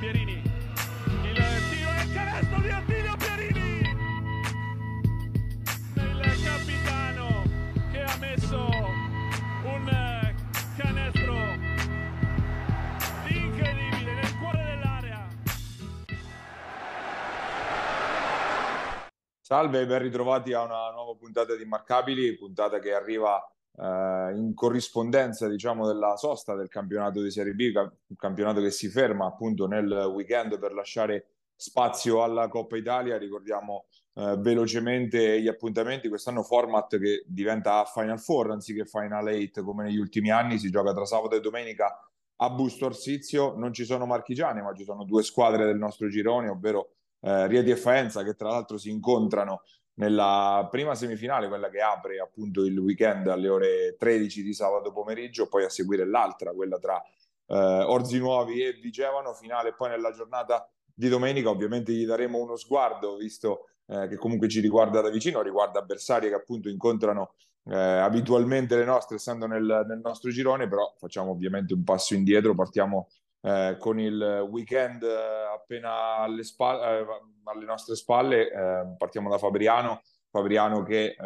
Pierini. Il tiro e il canestro di Attilio Pierini. Il capitano che ha messo un canestro incredibile nel cuore dell'area. Salve ben ritrovati a una nuova puntata di Immarcabili, puntata che arriva eh, in corrispondenza diciamo della sosta del campionato di Serie B, un campionato che si ferma appunto nel weekend per lasciare spazio alla Coppa Italia. Ricordiamo eh, velocemente gli appuntamenti, quest'anno format che diventa Final Four anziché Final Eight come negli ultimi anni, si gioca tra sabato e domenica a Busto Arsizio, non ci sono marchigiani ma ci sono due squadre del nostro girone, ovvero eh, Rieti e Faenza che tra l'altro si incontrano nella prima semifinale, quella che apre appunto il weekend alle ore 13 di sabato pomeriggio, poi a seguire l'altra, quella tra eh, Orzi Nuovi e Vigevano, finale poi nella giornata di domenica. Ovviamente gli daremo uno sguardo, visto eh, che comunque ci riguarda da vicino, riguarda avversari che appunto incontrano eh, abitualmente le nostre, essendo nel, nel, nostro girone, però facciamo ovviamente un passo indietro, partiamo eh, con il weekend eh, appena alle, spalle, eh, alle nostre spalle, eh, partiamo da Fabriano, Fabriano che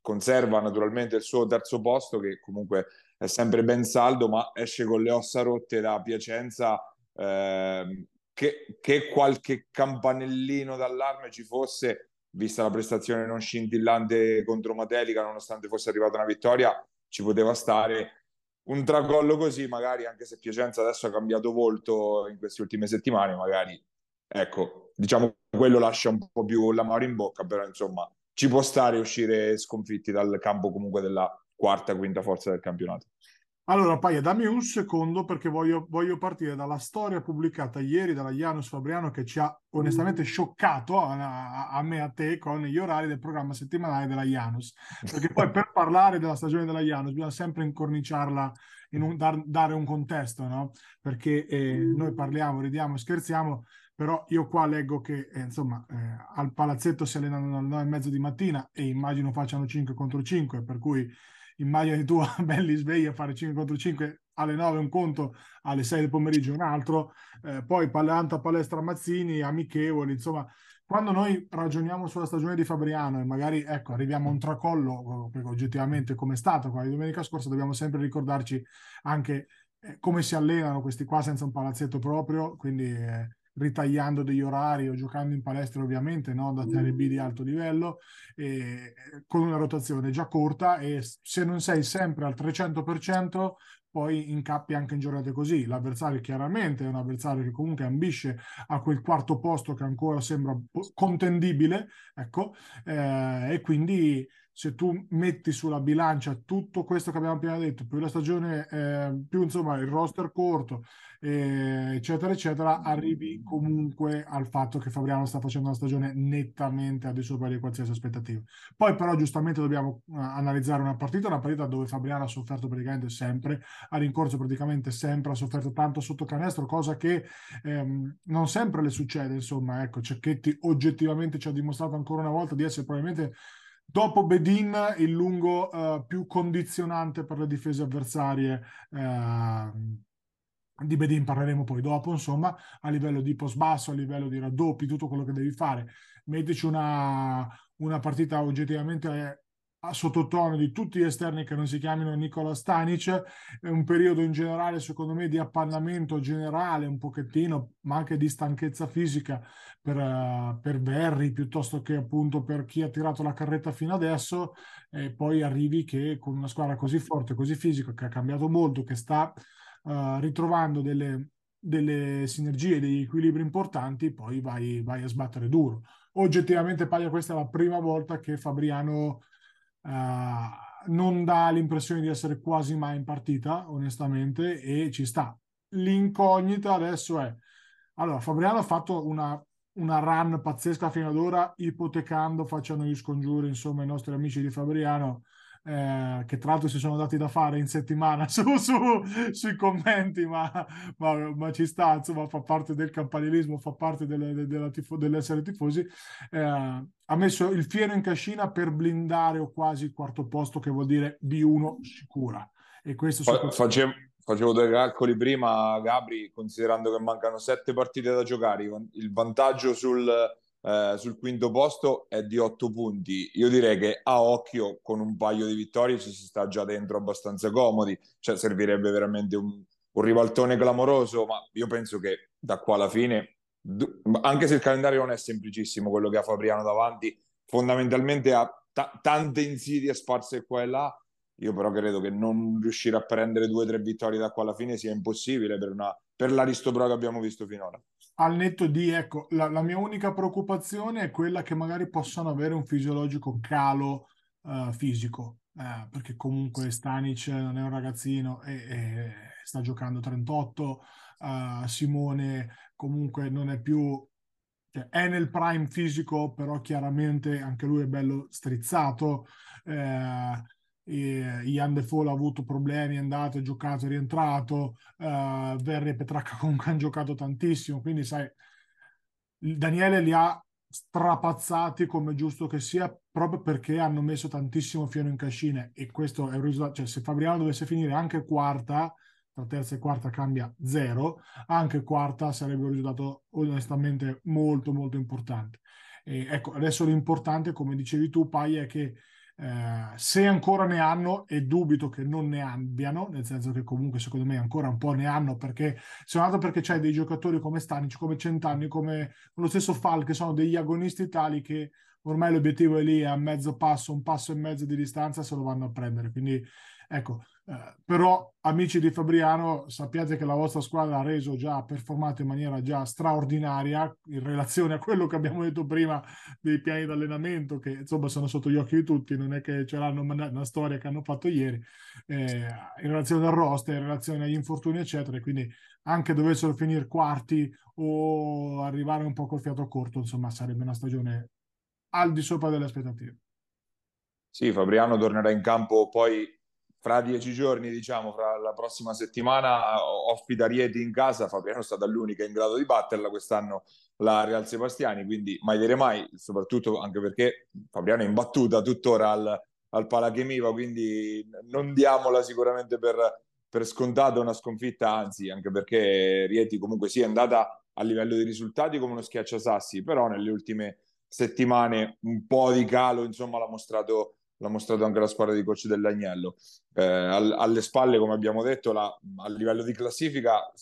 conserva naturalmente il suo terzo posto, che comunque è sempre ben saldo, ma esce con le ossa rotte da Piacenza. Che, che, qualche campanellino d'allarme ci fosse, vista la prestazione non scintillante contro Matelica, nonostante fosse arrivata una vittoria, ci poteva stare un tracollo così, magari anche se Piacenza adesso ha cambiato volto in queste ultime settimane, magari ecco, diciamo quello lascia un po' più l'amaro in bocca, però insomma ci può stare uscire sconfitti dal campo comunque della quarta, quinta forza del campionato. Allora, Paia, dammi un secondo perché voglio, voglio, partire dalla storia pubblicata ieri dalla Janus Fabriano che ci ha onestamente scioccato a, a, a me e a te con gli orari del programma settimanale della Janus. Perché poi per parlare della stagione della Janus bisogna sempre incorniciarla, in un, dar, dare un contesto, no? Perché eh, noi parliamo, ridiamo, scherziamo, però io qua leggo che eh, insomma eh, al palazzetto si allenano alle 9 e mezzo di mattina e immagino facciano 5 contro 5, per cui immagini tu belli svegli a fare 5 contro 5 alle 9 un conto, alle 6 del pomeriggio un altro, eh, poi Palanta Palestra Mazzini, amichevoli, insomma, quando noi ragioniamo sulla stagione di Fabriano e magari ecco, arriviamo a un tracollo, perché oggettivamente come è stato quella di domenica scorsa, dobbiamo sempre ricordarci anche eh, come si allenano questi qua senza un palazzetto proprio, quindi eh, ritagliando degli orari o giocando in palestra ovviamente no? da Serie B di alto livello e, con una rotazione già corta e se non sei sempre al 300% poi incappi anche in giornate così. L'avversario chiaramente è un avversario che comunque ambisce a quel quarto posto che ancora sembra contendibile, ecco, eh, e quindi se tu metti sulla bilancia tutto questo che abbiamo appena detto, più la stagione, eh, più insomma il roster corto, eh, eccetera, eccetera, arrivi comunque al fatto che Fabriano sta facendo una stagione nettamente al di sopra di qualsiasi aspettativa. Poi però giustamente dobbiamo uh, analizzare una partita, una partita dove Fabriano ha sofferto praticamente sempre, ha rincorso praticamente sempre, ha sofferto tanto sotto canestro, cosa che ehm, non sempre le succede, insomma, ecco, Cecchetti oggettivamente ci ha dimostrato ancora una volta di essere probabilmente Dopo Bedin, il lungo uh, più condizionante per le difese avversarie. Uh, di Bedin parleremo poi dopo, insomma, a livello di post basso, a livello di raddoppi, tutto quello che devi fare. Mettici una, una partita oggettivamente sottotono di tutti gli esterni che non si chiamino Nicola Stanic, è un periodo in generale secondo me di appannamento generale un pochettino, ma anche di stanchezza fisica per, uh, per Verri piuttosto che appunto per chi ha tirato la carretta fino adesso e poi arrivi che con una squadra così forte, così fisica, che ha cambiato molto, che sta uh, ritrovando delle, delle sinergie, degli equilibri importanti, poi vai, vai a sbattere duro. Oggettivamente, Paglia, questa è la prima volta che Fabriano Uh, non dà l'impressione di essere quasi mai in partita, onestamente, e ci sta. L'incognita adesso è... Allora, Fabriano ha fatto una, una run pazzesca fino ad ora, ipotecando, facendo gli scongiuri, insomma, i nostri amici di Fabriano, eh, che tra l'altro si sono dati da fare in settimana su, su, sui commenti, ma, ma, ma, ci sta, insomma, fa parte del campanilismo, fa parte delle, della tifo, dell'essere tifosi. Eh, ha messo il fieno in cascina per blindare o quasi il quarto posto, che vuol dire B1 sicura. E questo Fa, faceva, facevo due calcoli prima, Gabri, considerando che mancano sette partite da giocare, il vantaggio sul, eh, sul quinto posto è di otto punti. Io direi che a occhio, con un paio di vittorie, ci si sta già dentro abbastanza comodi, cioè servirebbe veramente un, un ribaltone clamoroso, ma io penso che da qua alla fine, anche se il calendario non è semplicissimo, quello che ha Fabriano davanti, fondamentalmente ha t- tante insidie sparse qua e là io però credo che non riuscire a prendere due o tre vittorie da qua alla fine sia impossibile per, una, per l'Aristobro che abbiamo visto finora. Al netto di, ecco, la, la, mia unica preoccupazione è quella che magari possano avere un fisiologico calo uh, fisico, eh, perché comunque Stanic non è un ragazzino e, e sta giocando 38, uh, eh, Simone comunque non è più cioè, è nel prime fisico, però chiaramente anche lui è bello strizzato. Eh, Ian Defoe ha avuto problemi, è andato, è giocato, è rientrato, uh, Verri e Petracca comunque hanno giocato tantissimo, quindi sai, Daniele li ha strapazzati come giusto che sia proprio perché hanno messo tantissimo fieno in cascina e questo è un risultato, cioè se Fabriano dovesse finire anche quarta, tra terza e quarta cambia zero, anche quarta sarebbe un risultato onestamente molto molto importante. E ecco, adesso l'importante, come dicevi tu, Pai, è che eh, se ancora ne hanno, e dubito che non ne abbiano, nel senso che comunque secondo me ancora un po' ne hanno, perché se non altro perché c'hai dei giocatori come Stanic, come Centanni, come lo stesso Fal, che sono degli agonisti tali che ormai l'obiettivo è lì, a mezzo passo, un passo e mezzo di distanza, se lo vanno a prendere. Quindi ecco, eh, però, amici di Fabriano, sappiate che la vostra squadra ha reso già, performato in maniera già straordinaria in relazione a quello che abbiamo detto prima dei piani d'allenamento, che insomma sono sotto gli occhi di tutti, non è che ce l'hanno una storia che hanno fatto ieri, eh, in relazione al roster, in relazione agli infortuni, eccetera. Quindi, anche dovessero finire quarti o arrivare un po' col fiato corto, insomma, sarebbe una stagione al di sopra delle aspettative. Sì, Fabriano tornerà in campo poi fra dieci giorni, diciamo, fra la prossima settimana, ospita Rieti in casa. Fabriano è stata l'unica in grado di batterla quest'anno la Real Sebastiani, quindi mai dire mai, soprattutto anche perché Fabriano è imbattuta tuttora al, al Palachemiva, quindi non diamola sicuramente per, per scontato una sconfitta, anzi, anche perché Rieti comunque sì è andata a livello di risultati come uno schiacciasassi, però nelle ultime settimane un po' di calo, insomma, l'ha mostrato l'ha mostrato anche la squadra di coach dell'Agnello. Eh, alle spalle, come abbiamo detto, la, a livello di classifica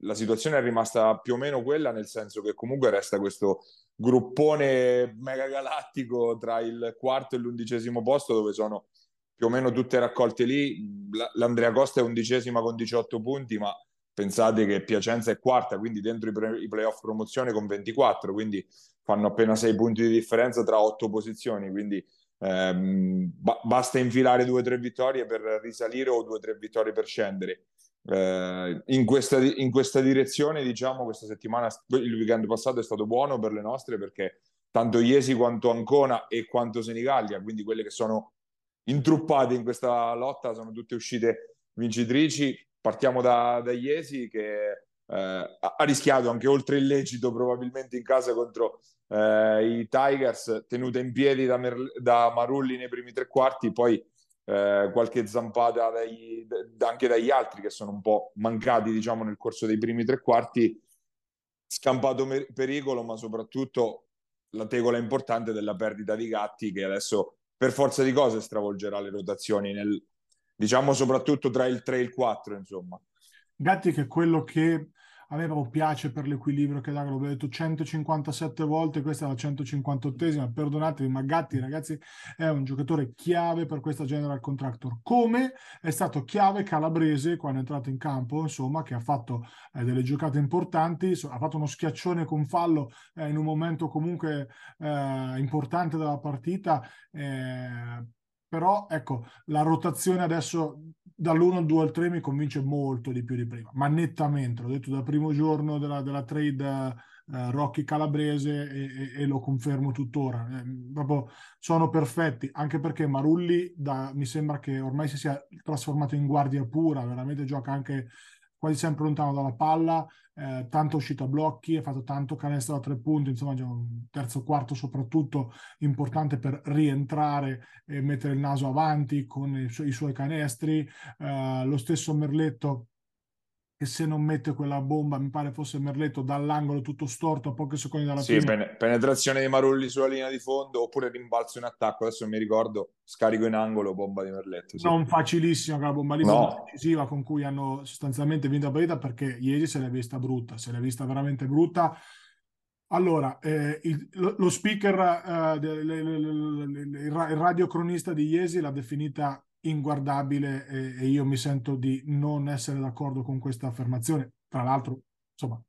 la situazione è rimasta più o meno quella, nel senso che comunque resta questo gruppone mega galattico tra il quarto e l'undicesimo posto, dove sono più o meno tutte raccolte lì. L'Andrea Costa è undicesima con 18 punti, ma pensate che Piacenza è quarta, quindi dentro i, pre- i playoff promozione con 24, quindi fanno appena 6 punti di differenza tra 8 posizioni, quindi eh, ba- basta infilare due o tre vittorie per risalire o due o tre vittorie per scendere. Eh, in, questa, in questa direzione, diciamo, questa settimana, il weekend passato è stato buono per le nostre perché tanto Iesi quanto Ancona e quanto Senigallia, quindi quelle che sono intruppate in questa lotta, sono tutte uscite vincitrici. Partiamo da, da Iesi che eh, ha rischiato anche oltre il lecito probabilmente in casa contro eh, i Tigers, tenuta in piedi da, Mer- da, Marulli nei primi tre quarti, poi eh, qualche zampata dai, da, anche dagli altri che sono un po' mancati diciamo nel corso dei primi tre quarti, scampato mer- pericolo, ma soprattutto la tegola importante della perdita di Gatti che adesso per forza di cose stravolgerà le rotazioni nel, diciamo soprattutto tra il 3 e il 4 insomma. Gatti che è quello che a me proprio piace per l'equilibrio che dà, l'ho detto 157 volte, questa è la 158esima, perdonatevi, ma Gatti ragazzi è un giocatore chiave per questa General Contractor, come è stato chiave Calabrese quando è entrato in campo, insomma, che ha fatto eh, delle giocate importanti, ha fatto uno schiaccione con fallo eh, in un momento comunque eh, importante della partita, eh, però ecco, la rotazione adesso dall'1 al 2 al 3 mi convince molto di più di prima, ma nettamente, l'ho detto dal primo giorno della, della trade uh, Rocky Calabrese e, e, e, lo confermo tuttora. Eh, proprio sono perfetti, anche perché Marulli da, mi sembra che ormai si sia trasformato in guardia pura, veramente gioca anche quasi sempre lontano dalla palla, eh, tanta uscita a blocchi, ha fatto tanto canestro da tre punti, insomma c'è un terzo quarto soprattutto importante per rientrare e mettere il naso avanti con i, su- i suoi canestri, eh, lo stesso Merletto che se non mette quella bomba, mi pare fosse Merletto, dall'angolo tutto storto a pochi secondi dalla Sì, fine. pen- penetrazione di Marulli sulla linea di fondo oppure rimbalzo in attacco, adesso non mi ricordo, scarico in angolo, bomba di Merletto. sì. Non facilissima quella bomba lì, No. decisiva con cui hanno sostanzialmente vinto la partita perché ieri se l'è vista brutta, se l'è vista veramente brutta. Allora, eh, il, lo, lo speaker, eh, il ra- il radiocronista di Iesi l'ha definita inguardabile e, e io mi sento di non essere d'accordo con questa affermazione. Tra l'altro, insomma,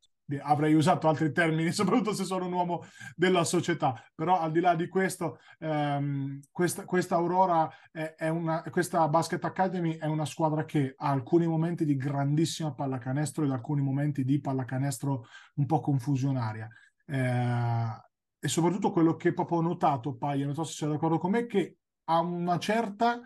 avrei usato altri termini, soprattutto se sono un uomo della società, però al di là di questo, ehm, questa, questa Aurora è, è una, questa Basket Academy è una squadra che ha alcuni momenti di grandissima pallacanestro ed alcuni momenti di pallacanestro un po' confusionaria. Eh, e soprattutto quello che proprio ho notato, Paia, non so se sei d'accordo con me, che a una certa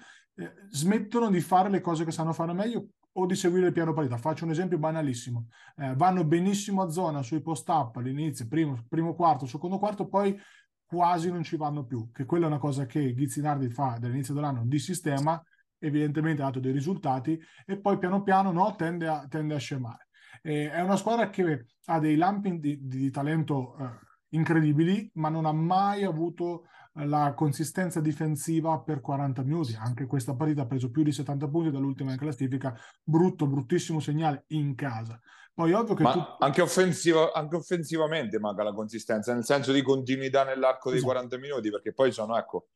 smettono di fare le cose che sanno fare meglio o di seguire il piano partita. Faccio un esempio banalissimo. Eh, vanno benissimo a zona sui post-up all'inizio, primo, primo quarto, secondo quarto, poi quasi non ci vanno più, che quella è una cosa che Ghizzinardi fa dall'inizio dell'anno di sistema, evidentemente ha dato dei risultati, e poi piano piano no, tende, a, tende a scemare. Eh, è una squadra che ha dei lampi di, di talento eh, incredibili, ma non ha mai avuto la consistenza difensiva per 40 minuti. Anche questa partita ha preso più di 70 punti dall'ultima in classifica. Brutto, bruttissimo segnale in casa. Poi ovvio che tu... anche, offensiva- anche offensivamente manca la consistenza, nel senso di continuità nell'arco dei Esatto. 40 minuti, perché poi sono, ecco,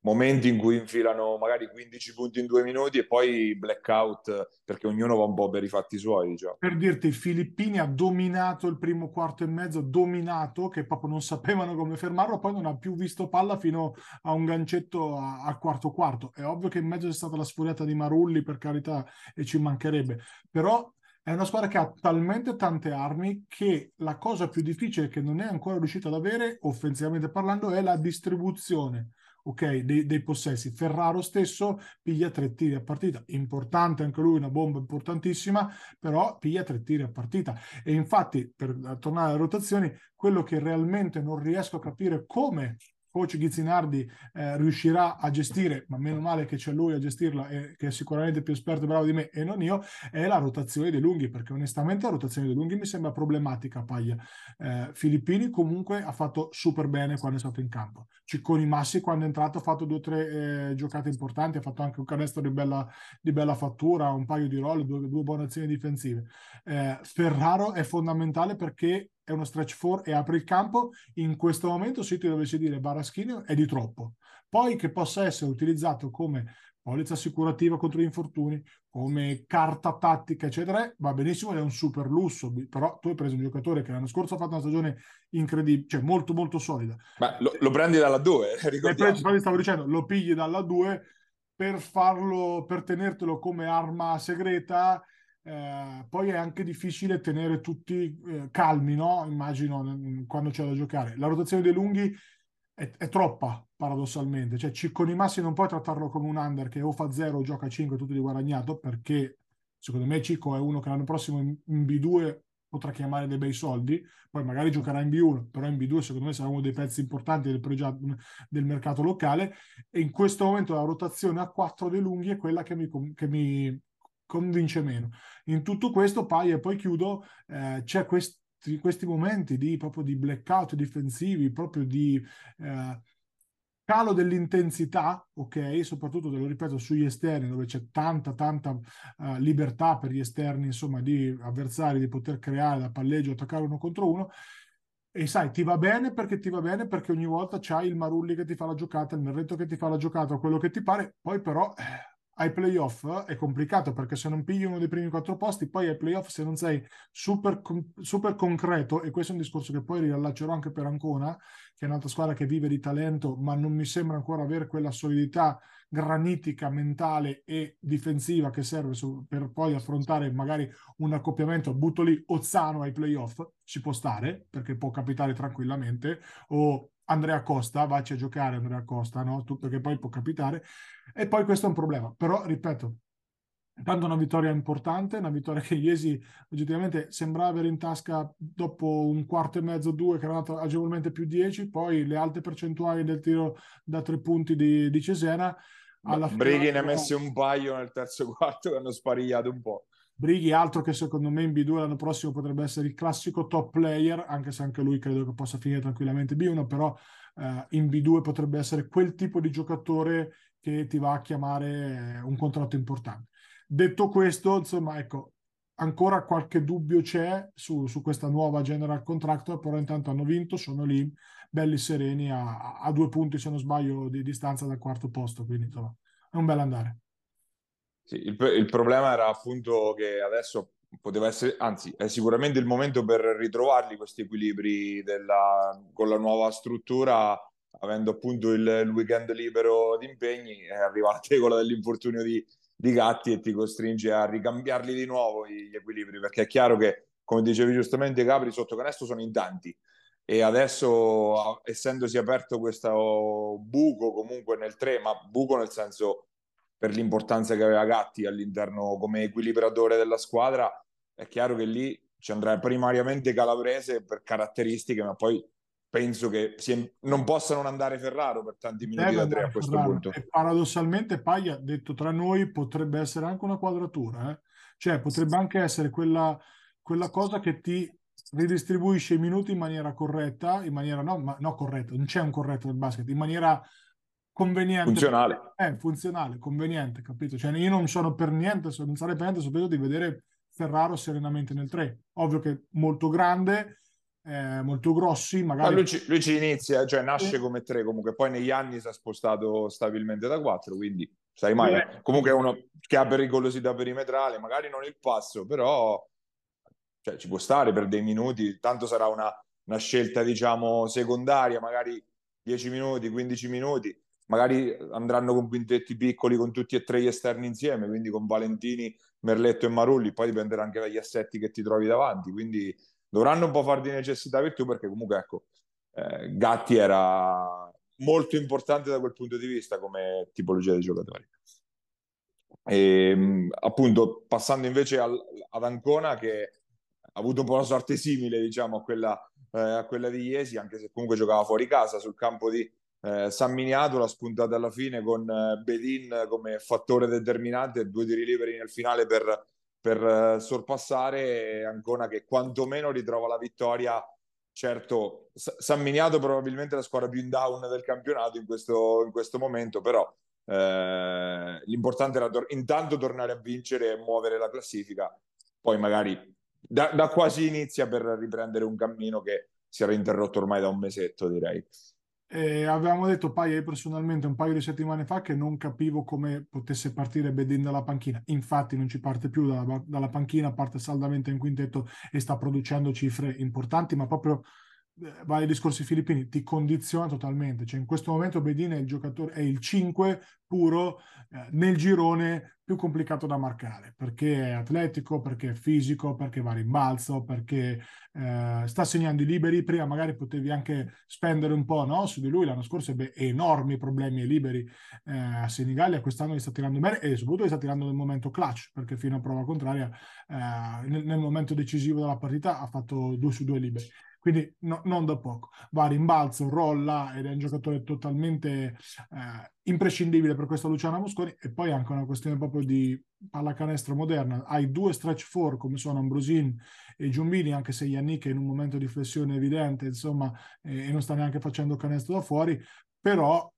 momenti in cui infilano magari 15 punti in due minuti e poi blackout perché ognuno va un po' per i fatti suoi, diciamo. Per dirti, i Filippini ha dominato il primo quarto e mezzo, dominato, che proprio non sapevano come fermarlo, poi non ha più visto palla fino a un gancetto al quarto quarto. È ovvio che in mezzo c'è stata la sfuriata di Marulli, per carità, e ci mancherebbe. Però è una squadra che ha talmente tante armi che la cosa più difficile che non è ancora riuscita ad avere, offensivamente parlando, è la distribuzione. Ok, dei, dei possessi. Ferraro stesso piglia tre tiri a partita, importante anche lui, una bomba importantissima, però piglia tre tiri a partita. E infatti, per tornare alle rotazioni, quello che realmente non riesco a capire come coach Ghizzinardi eh, riuscirà a gestire, ma meno male che c'è lui a gestirla, e che è sicuramente più esperto e bravo di me e non io, è la rotazione dei lunghi, perché onestamente la rotazione dei lunghi mi sembra problematica, Paglia. Eh, Filippini comunque ha fatto super bene quando è stato in campo. Cicconi Massi quando è entrato ha fatto due o tre eh, giocate importanti, ha fatto anche un canestro di bella, di bella fattura, un paio di roll, due, due buone azioni difensive. Eh, Ferraro è fondamentale perché è uno stretch 4 e apre il campo. In questo momento, se ti dovessi dire Baraschino, è di troppo. Poi che possa essere utilizzato come polizza assicurativa contro gli infortuni, come carta tattica, eccetera, va benissimo è un super lusso. Però tu hai preso un giocatore che l'anno scorso ha fatto una stagione incredibile, cioè molto molto solida. Ma lo, lo prendi dalla 2, E ricordiamo. poi infatti stavo dicendo, lo pigli dalla 2 per farlo, per tenertelo come arma segreta. Eh, poi è anche difficile tenere tutti eh, calmi, no? Immagino quando c'è da giocare. La rotazione dei lunghi è, è troppa, paradossalmente. Cioè, Cicconi Massi non puoi trattarlo come un under che o fa 0 o gioca 5 tutto di guadagnato, perché secondo me Cicco è uno che l'anno prossimo in, in B2 potrà chiamare dei bei soldi, poi magari giocherà in B1, però in B2 secondo me sarà uno dei pezzi importanti del, progetto, del mercato locale e in questo momento la rotazione a 4 dei lunghi è quella che mi, che mi convince meno. In tutto questo, poi e poi chiudo, eh, c'è questi, questi momenti di proprio di blackout difensivi, proprio di eh, calo dell'intensità, ok, soprattutto te lo ripeto sugli esterni dove c'è tanta tanta uh, libertà per gli esterni, insomma, di avversari di poter creare da palleggio, attaccare uno contro uno. E sai, ti va bene perché ti va bene perché ogni volta c'hai il Marulli che ti fa la giocata, il Merretto che ti fa la giocata, quello che ti pare, poi però eh, ai playoff è complicato perché se non pigli uno dei primi quattro posti, poi ai playoff se non sei super, super concreto, e questo è un discorso che poi riallaccerò anche per Ancona, che è un'altra squadra che vive di talento, ma non mi sembra ancora avere quella solidità granitica, mentale e difensiva che serve su, per poi affrontare magari un accoppiamento, butto lì Ozzano ai playoff, ci può stare, perché può capitare tranquillamente, o Andrea Costa, vacci a giocare Andrea Costa, no? Tu, perché poi può capitare. E poi questo è un problema. Però, ripeto, tanto una vittoria importante, una vittoria che Iesi oggettivamente sembrava avere in tasca dopo un quarto e mezzo, due, che era andato agevolmente più 10, poi le alte percentuali del tiro da tre punti di, di Cesena. Alla Brighi ne ha messi un paio nel terzo quarto che hanno sparigliato un po'. Brighi, altro che secondo me in B2 l'anno prossimo potrebbe essere il classico top player, anche se anche lui credo che possa finire tranquillamente B1, però eh, in B2 potrebbe essere quel tipo di giocatore che ti va a chiamare un contratto importante. Detto questo, insomma, ecco, ancora qualche dubbio c'è su, su, questa nuova general contractor, però intanto hanno vinto, sono lì, belli sereni, a, a due punti se non sbaglio di distanza dal quarto posto, quindi insomma è un bel andare. Sì, il, il, problema era appunto che adesso poteva essere, anzi è sicuramente il momento per ritrovarli questi equilibri della, con la nuova struttura, avendo appunto il, il weekend libero di impegni, è arrivata la tegola dell'infortunio di, di Gatti e ti costringe a ricambiarli di nuovo gli equilibri, perché è chiaro che, come dicevi giustamente Capri, sotto canestro sono in tanti. E adesso essendosi aperto questo buco comunque nel 3, ma buco nel senso per l'importanza che aveva Gatti all'interno come equilibratore della squadra, è chiaro che lì ci andrà primariamente Calabrese per caratteristiche, ma poi penso che non possa non andare Ferraro per tanti minuti Deve da tre a questo Ferraro. punto. E paradossalmente Paglia, detto tra noi, potrebbe essere anche una quadratura, eh? cioè potrebbe anche essere quella, quella cosa che ti ridistribuisce i minuti in maniera corretta, in maniera no, ma, no corretta, non c'è un corretto del basket, in maniera conveniente. Funzionale. Eh, funzionale, conveniente, capito? Cioè io non sono per niente, non sarei per niente sorpreso di vedere Ferraro serenamente nel 3. Ovvio che molto grande, eh, molto grossi, magari... lui, ci, lui, ci, inizia, cioè nasce come 3 comunque, poi negli anni si è spostato stabilmente da 4, quindi sai mai, eh. comunque è uno che ha pericolosità perimetrale, magari non il passo, però cioè, ci può stare per dei minuti, tanto sarà una, una scelta diciamo secondaria, magari 10 minuti, 15 minuti, magari andranno con quintetti piccoli con tutti e tre gli esterni insieme, quindi con Valentini, Merletto e Marulli, poi dipenderà anche dagli assetti che ti trovi davanti, quindi dovranno un po' far di necessità virtù perché comunque ecco, eh, Gatti era molto importante da quel punto di vista come tipologia di giocatori. E, ehm, appunto, passando invece al, ad Ancona che ha avuto un po' una sorte simile diciamo a quella, eh, a quella di Iesi, anche se comunque giocava fuori casa sul campo di eh, San Miniato l'ha spuntata alla fine con eh, Bedin come fattore determinante, due tiri liberi nel finale per, per eh, sorpassare Ancona che quantomeno ritrova la vittoria. Certo, San Miniato probabilmente la squadra più in down del campionato in questo, in questo momento, però eh, l'importante era tor- intanto tornare a vincere e muovere la classifica, poi magari da, da quasi inizia per riprendere un cammino che si era interrotto ormai da un mesetto, direi. Eh, avevamo detto paio, personalmente un paio di settimane fa che non capivo come potesse partire Bedin dalla panchina. Infatti non ci parte più dalla, dalla panchina, parte saldamente in quintetto e sta producendo cifre importanti, ma proprio vai ai discorsi filippini, ti condiziona totalmente. Cioè, in questo momento Bedin è il giocatore, è il 5 puro eh, nel girone più complicato da marcare, perché è atletico, perché è fisico, perché va a rimbalzo, perché eh, sta segnando i liberi. Prima magari potevi anche spendere un po' no? su di lui, l'anno scorso ebbe enormi problemi ai liberi eh, a Senigallia, quest'anno li sta tirando bene e soprattutto li sta tirando nel momento clutch, perché fino a prova contraria eh, nel, nel momento decisivo della partita ha fatto due su due liberi quindi no, non da poco. Va a rimbalzo, rolla ed è un giocatore totalmente eh, imprescindibile per questo Luciano Mosconi e poi anche una questione proprio di pallacanestro moderna. Hai due stretch four come sono Ambrosin e Giumbini, anche se Yannick è in un momento di flessione evidente, insomma, eh, e non sta neanche facendo canestro da fuori, però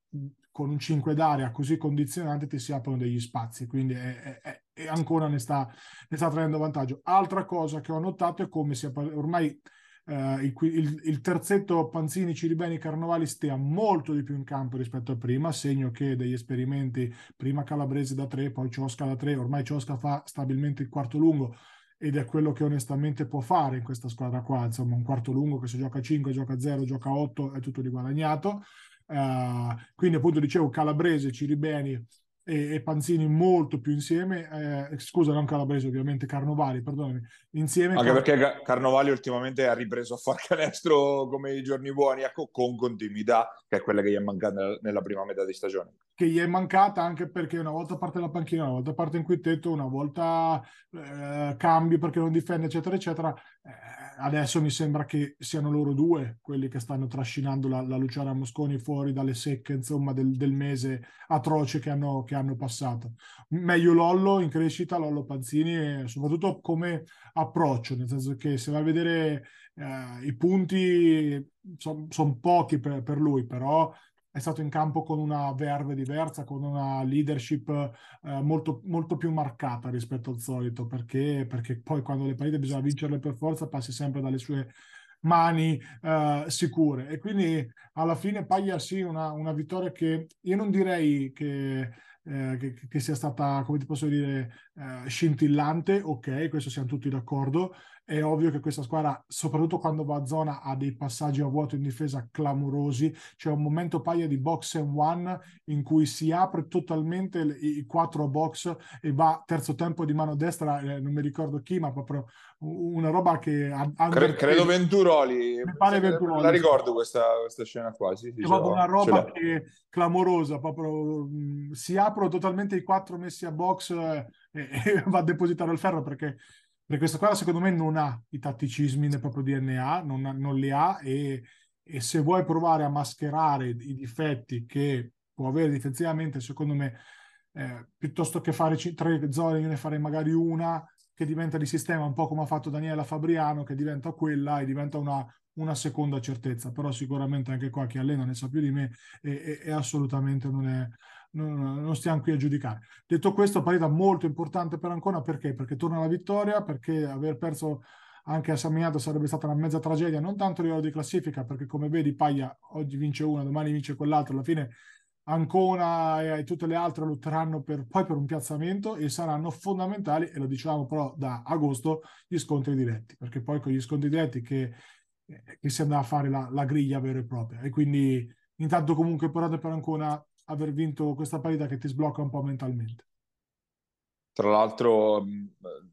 con un 5 d'area così condizionante ti si aprono degli spazi, quindi è, è, è ancora ne sta, ne sta traendo vantaggio. Altra cosa che ho notato è come sia ormai Uh, il, il, il, terzetto Panzini, Ciribeni, Carnovali stia molto di più in campo rispetto a prima, segno che degli esperimenti, prima Calabrese da 3, poi Ciosca da 3, ormai Ciosca fa stabilmente il quarto lungo ed è quello che onestamente può fare in questa squadra qua, insomma un quarto lungo che se gioca 5, gioca 0, gioca 8 è tutto di guadagnato. Uh, quindi appunto dicevo Calabrese, Ciribeni, e, e Panzini molto più insieme, eh, scusa non Calabrese ovviamente, Carnovali, perdonami, insieme. Anche perché Carnovali ultimamente ha ripreso a far canestro come i giorni buoni, ecco, con continuità, che è quella che gli è mancata nella prima metà di stagione. Che gli è mancata anche perché una volta parte la panchina, una volta parte in quintetto, una volta eh, cambio perché non difende, eccetera, eccetera. Eh, adesso mi sembra che siano loro due quelli che stanno trascinando la, la Luciana Mosconi fuori dalle secche insomma, del, del mese atroce che hanno, che hanno, passato. Meglio Lollo in crescita, Lollo Panzini, e soprattutto come approccio, nel senso che se vai a vedere eh, i punti sono son pochi per, per lui, però è stato in campo con una verve diversa, con una leadership eh, molto, molto, più marcata rispetto al solito, perché, perché, poi quando le partite bisogna vincerle per forza, passi sempre dalle sue mani eh, sicure. E quindi alla fine Paglia sì, una, una vittoria che io non direi che... Eh, che, che, sia stata, come ti posso dire, eh, scintillante, ok, questo siamo tutti d'accordo, è ovvio che questa squadra, soprattutto quando va a zona, ha dei passaggi a vuoto in difesa clamorosi. C'è un momento paia di box and one in cui si apre totalmente i, quattro box e va terzo tempo di mano destra, eh, non mi ricordo chi, ma proprio una roba che... Cre- credo Venturoli. Mi pare Venturoli. La ricordo questa, questa scena qua. Sì, sì, è proprio una roba che clamorosa, proprio mh, si aprono totalmente i quattro messi a box eh, e, e va a depositare il ferro perché perché questa squadra secondo me non ha i tatticismi nel proprio DNA, non, non li ha e, e, se vuoi provare a mascherare i difetti che può avere difensivamente, secondo me, eh, piuttosto che fare c- tre zone, ne farei magari una che diventa di sistema, un po' come ha fatto Daniela Fabriano, che diventa quella e diventa una, una seconda certezza, però sicuramente anche qua chi allena ne sa più di me e, e, e assolutamente non è, non, non, stiamo qui a giudicare. Detto questo, partita molto importante per Ancona perché? Perché torna la vittoria, perché aver perso anche a San Miniato sarebbe stata una mezza tragedia, non tanto a livello di classifica, perché come vedi Paglia oggi vince una, domani vince quell'altro, alla fine Ancona e, tutte le altre lotteranno per, poi per un piazzamento e saranno fondamentali, e lo diciamo però da agosto, gli scontri diretti, perché poi con gli scontri diretti che, che si andrà a fare la, la griglia vera e propria. E quindi intanto comunque importante per Ancona aver vinto questa partita che ti sblocca un po' mentalmente. Tra l'altro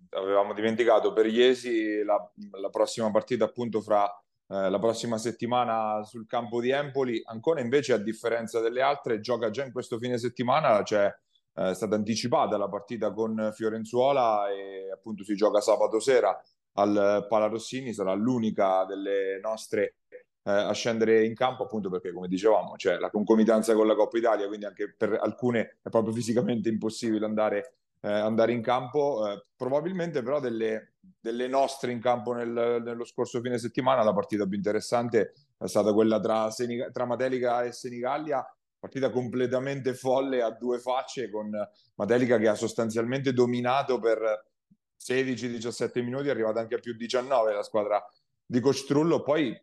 avevamo dimenticato per Iesi la, la prossima partita appunto fra eh, la prossima settimana sul campo di Empoli. Ancora invece a differenza delle altre gioca già in questo fine settimana, cioè eh, è stata anticipata la partita con Fiorenzuola e appunto si gioca sabato sera al Palarossini, sarà l'unica delle nostre eh, a scendere in campo appunto perché come dicevamo c'è la concomitanza con la Coppa Italia quindi anche per alcune è proprio fisicamente impossibile andare, eh, andare in campo eh, probabilmente però delle, delle, nostre in campo nel, nello scorso fine settimana la partita più interessante è stata quella tra, Senig- tra Matelica e Senigallia partita completamente folle a due facce con Matelica che ha sostanzialmente dominato per 16-17 minuti è arrivata anche a più 19 la squadra di Coach Trullo poi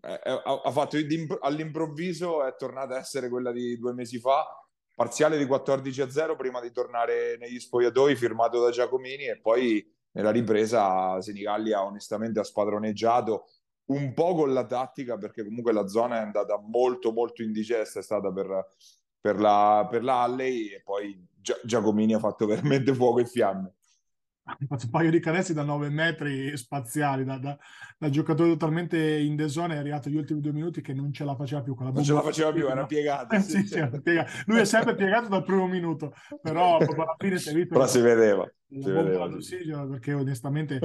ha fatto all'improvviso è tornata a essere quella di due mesi fa parziale di 14 a 0 prima di tornare negli spogliatoi firmato da Giacomini e poi nella ripresa Senigallia onestamente ha spadroneggiato un po' con la tattica perché comunque la zona è andata molto molto indigesta è stata per, per la, per la Alley e poi Giacomini ha fatto veramente fuoco e fiamme fatto un paio di canestri da 9 metri spaziali, da, da, da giocatore totalmente in desone, è arrivato agli ultimi due minuti che non ce la faceva più. Con la non ce la faceva più, era piegato. sì, sì, sì. Piega... Lui è sempre piegato dal primo minuto, però alla fine si è visto... Però si vedeva. Si vedeva perché onestamente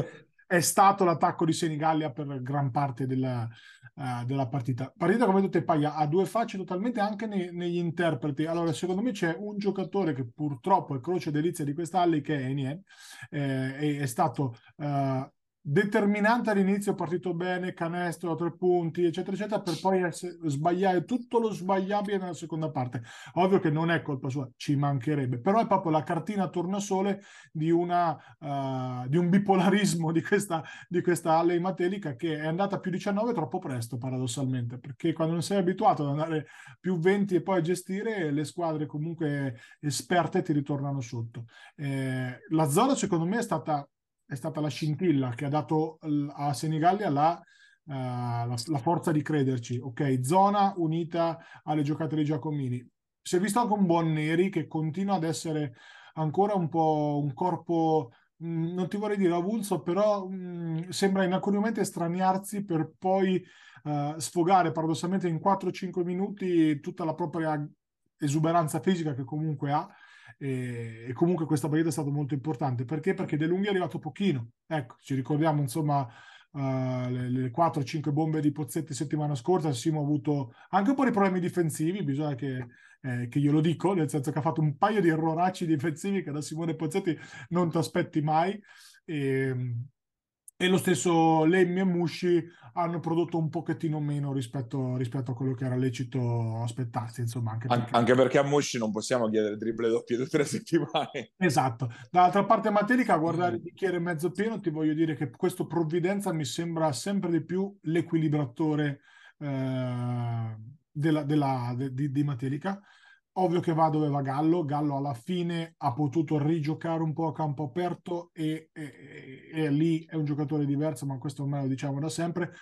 è stato l'attacco di Senigallia per gran parte della, uh, della partita. Partita, come detto, Paglia ha due facce totalmente anche nei, negli interpreti. Allora, secondo me c'è un giocatore che purtroppo è croce delizia di quest'Alli, che è Enien, eh, è stato uh, determinante all'inizio, partito bene, canestro tre punti, eccetera, eccetera, per poi sbagliare tutto lo sbagliabile nella seconda parte. Ovvio che non è colpa sua, ci mancherebbe, però è proprio la cartina tornasole di, una, uh, di un bipolarismo di questa, di questa Alley Matelica che è andata più 19 troppo presto, paradossalmente, perché quando non sei abituato ad andare più 20 e poi a gestire, le squadre comunque esperte ti ritornano sotto. Eh, la zona, secondo me, è stata è stata la scintilla che ha dato a Senigallia la, uh, la, la, forza di crederci. Ok, zona unita alle giocate di Giacomini. Si è visto anche un buon Neri che continua ad essere ancora un po' un corpo, mm, non ti vorrei dire avulso, però mh, mm, sembra in alcuni momenti estraniarsi per poi uh, sfogare paradossalmente in 4-5 minuti tutta la propria esuberanza fisica che comunque ha e, e, comunque questa partita è stata molto importante perché? Perché De Lunghi è arrivato pochino. Ecco, ci ricordiamo insomma uh, le, le 4-5 bombe di Pozzetti settimana scorsa, Simo ha avuto anche un po' di problemi difensivi, bisogna che, eh, che io dico, nel senso che ha fatto un paio di erroracci difensivi che da Simone Pozzetti non ti aspetti mai. E, e lo stesso Lemmi e Musci hanno prodotto un pochettino meno rispetto, rispetto, a quello che era lecito aspettarsi, insomma. Anche perché... anche perché a Musci non possiamo chiedere triple doppie tutte le settimane. Esatto. Dall'altra parte Matelica, a guardare il bicchiere mezzo pieno, ti voglio dire che questo provvidenza mi sembra sempre di più l'equilibratore eh, della, della, de, di, di Matelica. Ovvio che va dove va Gallo, Gallo alla fine ha potuto rigiocare un po' a campo aperto e, e, e lì è un giocatore diverso, ma questo ormai lo diciamo da sempre.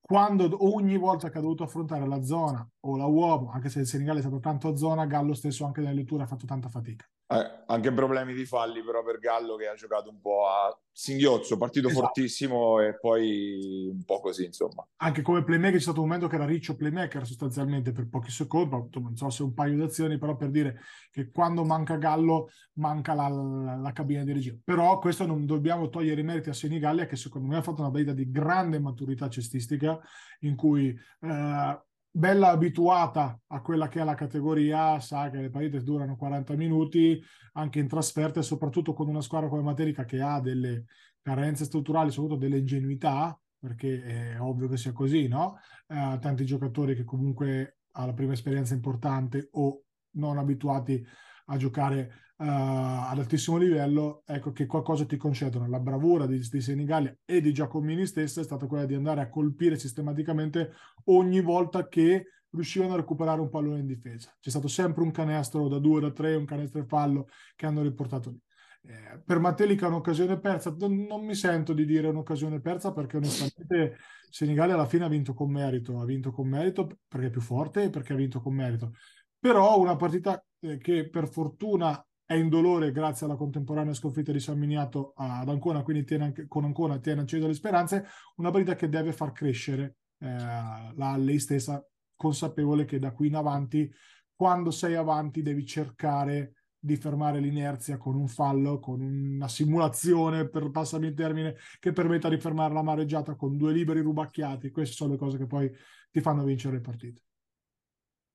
Quando ogni volta che ha dovuto affrontare la zona o la uomo, anche se il Senegal è stato tanto a zona, Gallo stesso anche nelle letture ha fatto tanta fatica. Eh, anche problemi di falli però per Gallo che ha giocato un po' a singhiozzo, partito esatto. fortissimo e poi un po' così insomma. Anche come playmaker c'è stato un momento che era riccio playmaker sostanzialmente per pochi secondi, non so se un paio di azioni, però per dire che quando manca Gallo manca la, la, la cabina di regia. Però questo non dobbiamo togliere i meriti a Senigallia che secondo me ha fatto una partita di grande maturità cestistica in cui... Eh, bella abituata a quella che è la categoria sa che le partite durano 40 minuti anche in trasferta e soprattutto con una squadra come Materica che ha delle carenze strutturali, soprattutto delle ingenuità, perché è ovvio che sia così, no? Eh, tanti giocatori che comunque alla prima esperienza importante o non abituati a giocare uh, ad altissimo livello, ecco che qualcosa ti concedono. La bravura di, di Senigallia e di Giacomini stessa è stata quella di andare a colpire sistematicamente ogni volta che riuscivano a recuperare un pallone in difesa. C'è stato sempre un canestro da due, da tre, un canestro fallo che hanno riportato lì. Eh, per Mattelica un'occasione persa, non, non, mi sento di dire un'occasione persa perché onestamente Senigallia alla fine ha vinto con merito, ha vinto con merito perché è più forte e perché ha vinto con merito. Però una partita eh, che per fortuna è indolore grazie alla contemporanea sconfitta di San Miniato ad Ancona, quindi tiene anche, con Ancona tiene acceso le speranze, una partita che deve far crescere eh, la lei stessa, consapevole che da qui in avanti, quando sei avanti, devi cercare di fermare l'inerzia con un fallo, con una simulazione, per passarmi il termine, che permetta di fermare la mareggiata con due liberi rubacchiati. Queste sono le cose che poi ti fanno vincere le partite.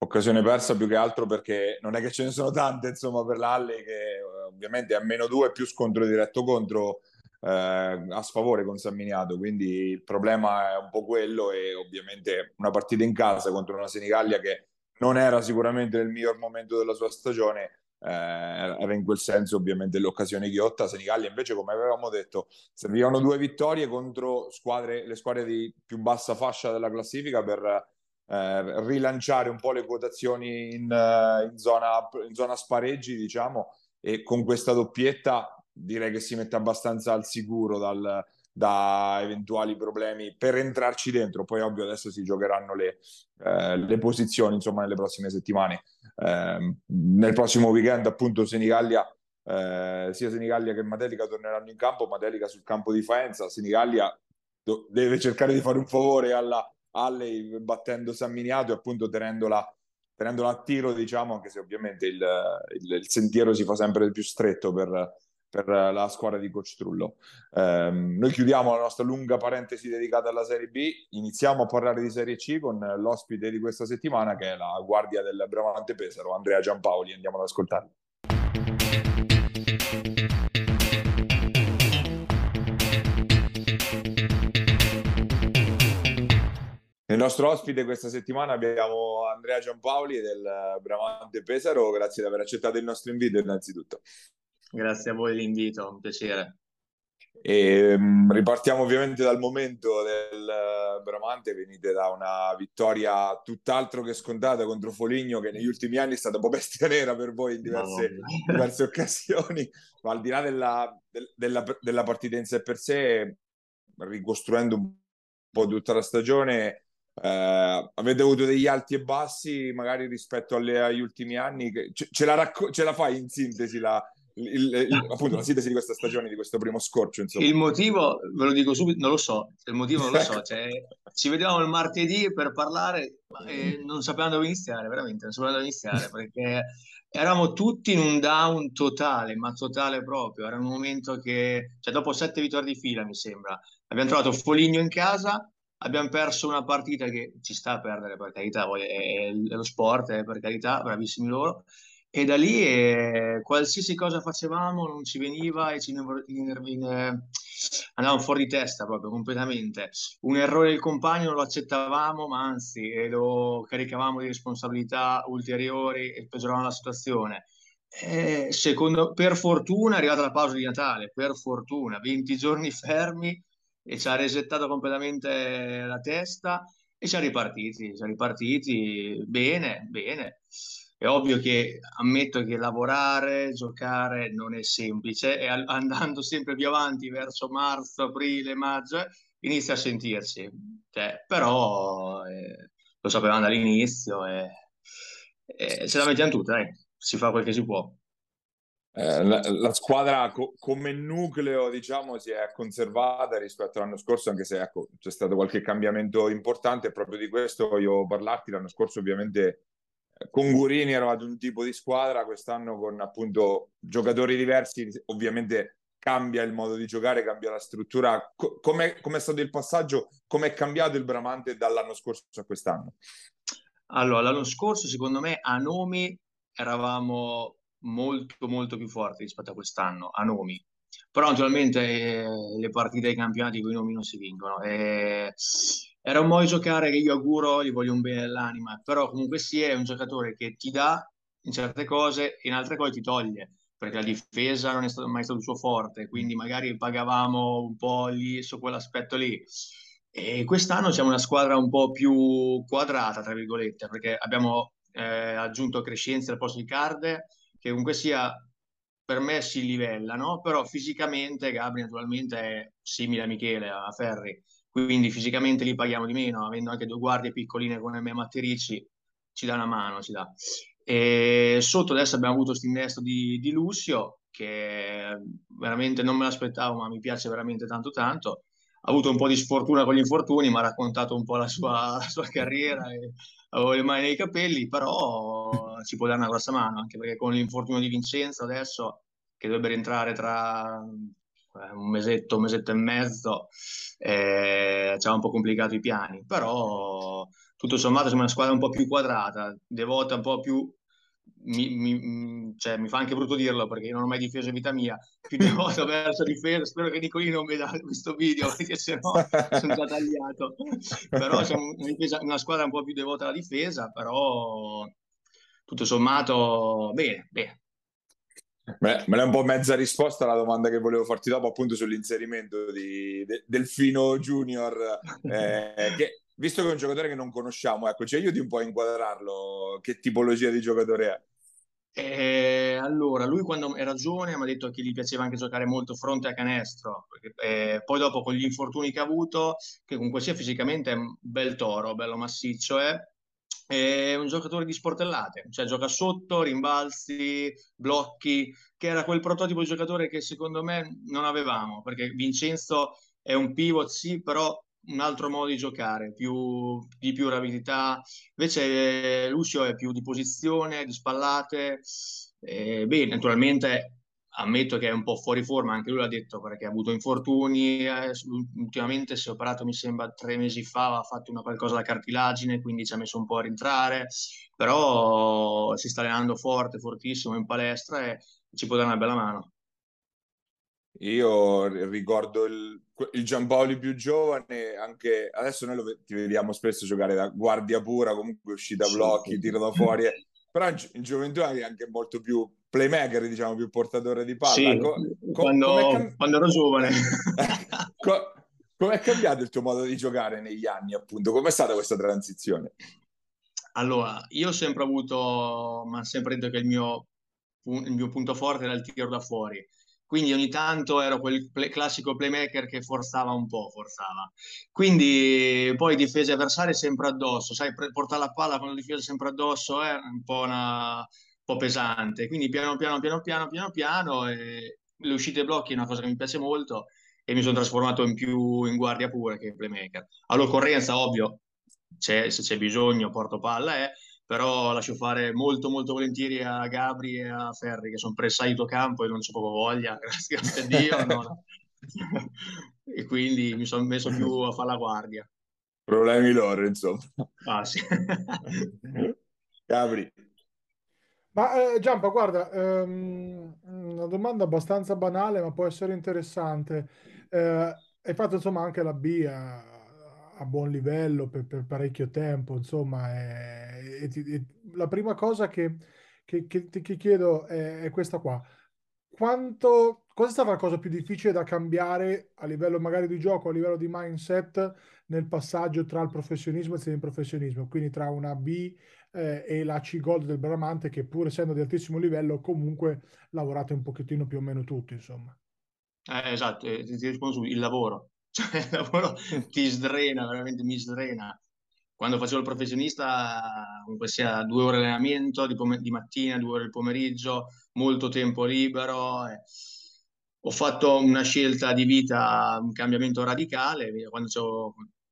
Occasione persa più che altro perché non è che ce ne sono tante, insomma, per l'Alle che eh, ovviamente a meno due più scontro diretto contro eh, a sfavore con San Miniato, quindi il problema è un po' quello e ovviamente una partita in casa contro una Senigallia che non era sicuramente nel miglior momento della sua stagione, eh, era in quel senso ovviamente l'occasione ghiotta. Senigallia invece, come avevamo detto, servivano due vittorie contro squadre, le squadre di più bassa fascia della classifica per eh, rilanciare un po' le quotazioni in, eh, in, zona, in zona spareggi, diciamo, e con questa doppietta direi che si mette abbastanza al sicuro dal, da eventuali problemi per entrarci dentro. Poi, ovvio, adesso si giocheranno le, eh, le posizioni insomma nelle prossime settimane. Eh, nel prossimo weekend, appunto, Senigallia. Eh, sia Senigallia che Matelica torneranno in campo. Matelica sul campo di Faenza. Senigallia do- deve cercare di fare un favore alla, Alley battendo San Miniato e appunto tenendola, tenendola a tiro, diciamo, anche se ovviamente il, il, il sentiero si fa sempre più stretto per, per la squadra di Coach Trullo. Eh, noi chiudiamo la nostra lunga parentesi dedicata alla Serie B, iniziamo a parlare di Serie C con l'ospite di questa settimana che è la guardia del Bramante Pesaro, Andrea Giampaoli, andiamo ad ascoltarlo. Nostro ospite questa settimana abbiamo Andrea Giampaoli del Bramante Pesaro, grazie di aver accettato il nostro invito innanzitutto. Grazie a voi l'invito, un piacere. E, um, ripartiamo ovviamente dal momento del Bramante, venite da una vittoria tutt'altro che scontata contro Foligno che negli ultimi anni è stata un po' bestia nera per voi in diverse, no. diverse occasioni, ma al di là della, della, della partita in sé per sé, ricostruendo un po' tutta la stagione, eh, avete avuto degli alti e bassi magari rispetto alle, agli ultimi anni? Ce, ce, la racco- ce, la fai in sintesi la, il, il, appunto, la sintesi di questa stagione, di questo primo scorcio? Insomma. Il motivo, ve lo dico subito, non lo so, il motivo non lo so, cioè, ci vediamo il martedì per parlare e non sapevamo dove iniziare, veramente, non sapevamo dove iniziare perché eravamo tutti in un down totale, ma totale proprio, era un momento che, cioè dopo sette vittorie di fila mi sembra, abbiamo trovato Foligno in casa, abbiamo perso una partita che ci sta a perdere per carità, è, lo sport, è per carità, bravissimi loro, e da lì eh, qualsiasi cosa facevamo non ci veniva e ci andavamo fuori di testa proprio completamente. Un errore del compagno lo accettavamo, ma anzi lo caricavamo di responsabilità ulteriori e peggiorava la situazione. Eh, secondo, per fortuna è arrivata la pausa di Natale, per fortuna, 20 giorni fermi e ci ha resettato completamente la testa e ci ha ripartiti, ci ha ripartiti bene, bene. È ovvio che ammetto che lavorare, giocare non è semplice e andando sempre più avanti verso marzo, aprile, maggio inizia a sentirsi, cioè, però eh, lo sapevamo dall'inizio e, e ce la mettiamo tutta, dai si fa quel che si può. Eh, la, la, squadra co- come nucleo diciamo si è conservata rispetto all'anno scorso anche se ecco, c'è stato qualche cambiamento importante. Proprio di questo voglio parlarti. L'anno scorso ovviamente eh, con Gurini ero ad un tipo di squadra. Quest'anno con appunto giocatori diversi ovviamente cambia il modo di giocare cambia la struttura. Co- com'è, com'è stato il passaggio com'è cambiato il Bramante dall'anno scorso a quest'anno? Allora l'anno scorso secondo me a nomi eravamo molto molto più forti rispetto a quest'anno a nomi. Però naturalmente eh, le partite dei campionati con i nomi non si vincono. E era un modo di giocare che io auguro gli voglio un bene dell'anima. Però comunque sia è un giocatore che ti dà in certe cose e in altre cose ti toglie perché la difesa non è stato mai stato il suo forte quindi magari pagavamo un po' lì su quell'aspetto lì. E quest'anno siamo una squadra un po' più quadrata tra virgolette perché abbiamo eh, aggiunto Crescenzi al posto di Carde, che comunque sia per me si livella, no? però fisicamente Gabri naturalmente è simile a Michele, a Ferri, quindi fisicamente li paghiamo di meno, avendo anche due guardie piccoline come me Matterici, ci dà una mano, ci dà. E sotto adesso abbiamo avuto questo innesto di, di Lucio, che veramente non me l'aspettavo, ma mi piace veramente tanto tanto. Ha avuto un po' di sfortuna con gli infortuni, ma ha raccontato un po' la sua, la sua carriera e avevo le mani nei capelli, però ci può dare una grossa mano, anche perché con l'infortunio di Vincenzo adesso, che dovrebbe rientrare tra eh, un mesetto, un mesetto e mezzo, eh, ci ha un po' complicato i piani, però tutto sommato siamo una squadra un po' più quadrata, devota un po' più mi, mi, cioè, mi, fa anche brutto dirlo perché io non ho mai difeso in vita mia, più di volta verso difesa, spero che Nicolino non veda questo video perché sennò sono già tagliato, però siamo una, difesa, una, squadra un po' più devota alla difesa, però tutto sommato bene, bene. Beh, me l'è un po' mezza risposta alla domanda che volevo farti dopo appunto sull'inserimento di, de, del Fino Junior eh, che visto che è un giocatore che non conosciamo, ecco, ci aiuti un po' a inquadrarlo, che tipologia di giocatore è? Eh, allora, lui quando era giovane mi ha detto che gli piaceva anche giocare molto fronte a canestro, perché, eh, poi dopo con gli infortuni che ha avuto, che comunque sia fisicamente è un bel toro, bello massiccio, è, è un giocatore di sportellate, cioè gioca sotto, rimbalzi, blocchi, che era quel prototipo di giocatore che secondo me non avevamo, perché Vincenzo è un pivot, sì, però un altro modo di giocare, più, di più rapidità. Invece eh, Lucio è più di posizione, di spallate. Eh, bene, naturalmente ammetto che è un po' fuori forma, anche lui l'ha detto perché ha avuto infortuni, eh, ultimamente si è operato mi sembra tre mesi fa, ha fatto una qualcosa da cartilagine, quindi ci ha messo un po' a rientrare, però si sta allenando forte, fortissimo in palestra e ci può dare una bella mano. Io ricordo il, il Giampaoli più giovane, anche adesso noi lo, ti vediamo spesso giocare da guardia pura, comunque uscita blocchi, tiro da fuori, però in, gioventù è anche molto più playmaker, diciamo, più portatore di palla. Sì, co- quando, cam- quando, ero giovane. co- com'è cambiato il tuo modo di giocare negli anni, appunto? Com'è stata questa transizione? Allora, io ho sempre avuto, ma sempre detto che il mio, il mio punto forte era il tiro da fuori quindi ogni tanto ero quel play, classico playmaker che forzava un po', forzava. Quindi poi difese avversarie sempre addosso, sai, portare la palla con la difesa sempre addosso è un po', una, pesante. Quindi piano piano, piano piano, piano piano, e le uscite blocchi è una cosa che mi piace molto e mi sono trasformato in più in guardia pura che in playmaker. All'occorrenza, ovvio, c'è, se c'è bisogno porto palla, eh, però lascio fare molto molto volentieri a Gabri e a Ferri che sono pressati campo e non c'è poco voglia, grazie a Dio. No, e quindi mi sono messo più a fare la guardia. Problemi loro, insomma. Ah, sì. Capri. Ma eh, Giampa, guarda, ehm, una domanda abbastanza banale, ma può essere interessante. Eh, hai fatto insomma anche la B a, buon livello per, per parecchio tempo, insomma, e ti- e la prima cosa che, che- che ti chiedo è, è questa qua. Quanto, cosa è stata la cosa più difficile da cambiare a livello magari di gioco, a livello di mindset nel passaggio tra il professionismo e il semiprofessionismo, quindi tra una B eh, e la C Gold del Bramante, che pur essendo di altissimo livello, comunque lavorate un pochettino più o meno tutti, insomma. Eh, esatto, eh, ti rispondo subito, il lavoro. Cioè, il lavoro ti sdrena, veramente mi sdrena. Quando facevo il professionista, comunque sia due ore allenamento di, pom- di mattina, due ore di pomeriggio, molto tempo libero. eh. Ho fatto una scelta di vita, un cambiamento radicale, quando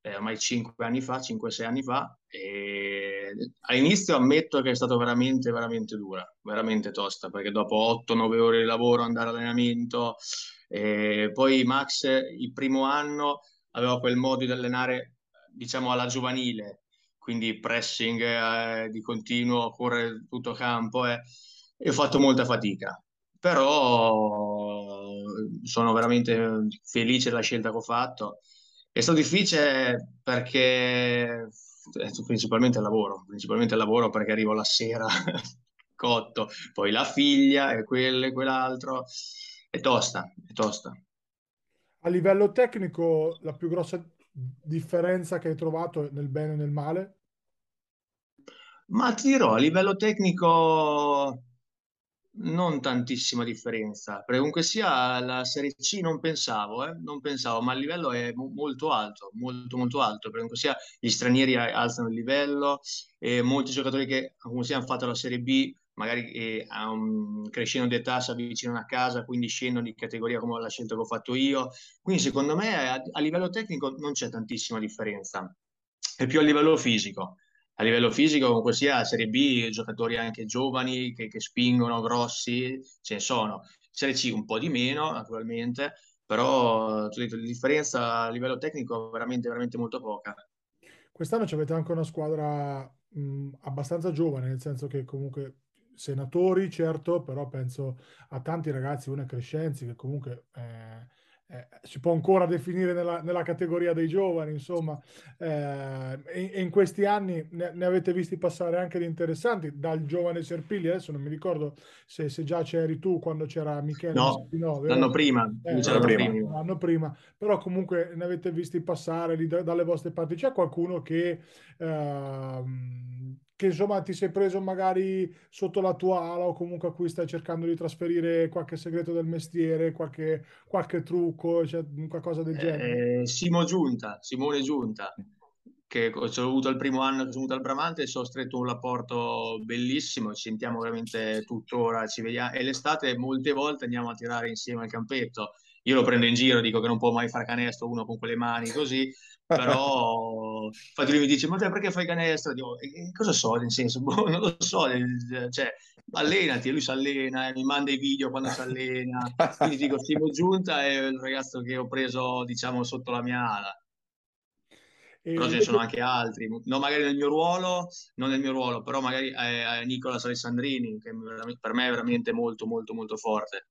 eh, ormai 5 anni fa, 5-6 anni fa, e all'inizio ammetto che è stato veramente, veramente dura, veramente tosta, perché dopo 8-9 ore di lavoro, andare all'allenamento, e poi Max, il primo anno, aveva quel modo di allenare, diciamo, alla giovanile, quindi pressing eh, di continuo, correre tutto campo, eh, e ho fatto molta fatica. Però sono veramente felice della scelta che ho fatto. È stato difficile perché eh, principalmente il lavoro, principalmente il lavoro perché arrivo la sera cotto, poi la figlia e quello e quell'altro. È tosta, è tosta. A livello tecnico, la più grossa differenza che hai trovato nel bene e nel male? Ma ti dirò, a livello tecnico non tantissima differenza, perché comunque sia la Serie C non pensavo, eh, non pensavo, ma il livello è mo- molto alto, molto molto alto, perché comunque sia gli stranieri alzano il livello e molti giocatori che comunque sia hanno fatto la Serie B, magari eh, a crescendo di età si avvicinano a casa, quindi scendono di categoria come la scelta che ho fatto io. Quindi secondo me a, a livello tecnico non c'è tantissima differenza, è più a livello fisico a livello fisico, comunque sia Serie B, giocatori anche giovani che, che spingono, grossi, ce ne sono. Serie C un po' di meno, naturalmente, però ti ho detto, la differenza a livello tecnico è veramente, veramente molto poca. Quest'anno ci avete anche una squadra mh, abbastanza giovane, nel senso che comunque senatori, certo, però penso a tanti ragazzi, uno è Crescenzi, che comunque eh, eh, si può ancora definire nella, nella categoria dei giovani, insomma, eh, e, e in questi anni ne, ne avete visti passare anche di interessanti, dal giovane Serpilli, adesso non mi ricordo se, se già c'eri tu quando c'era Michele No, no, vero? l'anno prima, Eh, lui c'era l'anno prima. prima. l'anno prima, però comunque ne avete visti passare lì da- dalle vostre parti. C'è qualcuno che, ehm, che insomma ti sei preso magari sotto la tua ala o comunque a cui stai cercando di trasferire qualche segreto del mestiere, qualche, qualche trucco, cioè, qualcosa del genere? Eh, Simo Giunta, Simone Giunta, che ho avuto il primo anno che sono venuto al Bramante, ci ho stretto un rapporto bellissimo, ci sentiamo veramente tuttora, ci vediamo, e l'estate molte volte andiamo a tirare insieme al campetto. Io lo prendo in giro, dico che non può mai fare canestro uno con quelle mani così, però infatti lui mi dice, ma te perché fai canestro? Dico, "E- cosa so, nel senso, boh, non lo so, cioè, allenati, e lui si allena, eh, mi manda i video quando si allena, quindi dico, Simo Giunta è il ragazzo che ho preso, diciamo, sotto la mia ala. E Però ce ne sono anche altri, non magari nel mio ruolo, non nel mio ruolo, però magari eh, Nicolas Alessandrini, che per me è veramente molto, molto, molto forte.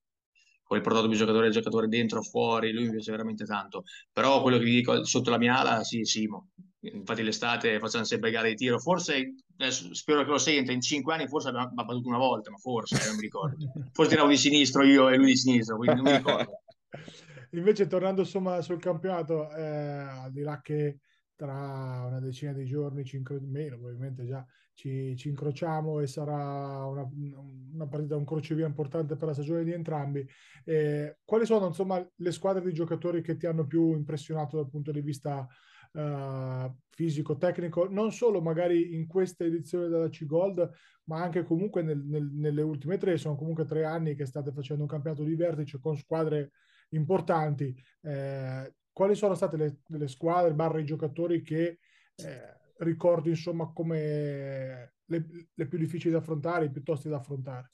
Poi il prototipo di giocatore, giocatore dentro, fuori, lui mi piace veramente tanto. Però quello che vi dico sotto la mia ala, sì, Simo. Infatti l'estate facciamo sempre gare di tiro. Forse, adesso spero che lo senta, in cinque anni forse abbiamo battuto una volta, ma forse, eh, non mi ricordo. Forse tiravo di sinistro io e lui di sinistro, quindi non mi ricordo. Invece, tornando insomma sul campionato, eh, al di là che tra una decina di giorni, incro- meno probabilmente già, ci, ci incrociamo e sarà una, una partita, un crocevia importante per la stagione di entrambi. Eh, quali sono insomma le squadre di giocatori che ti hanno più impressionato dal punto di vista eh, fisico, tecnico, non solo magari in questa edizione della C-Gold, ma anche comunque nel- nel- nelle ultime tre, sono comunque tre anni che state facendo un campionato di vertice con squadre importanti. Eh, quali sono state le, le squadre, barra i giocatori che eh, ricordi insomma come le, le più difficili da affrontare, i più tosti da affrontare?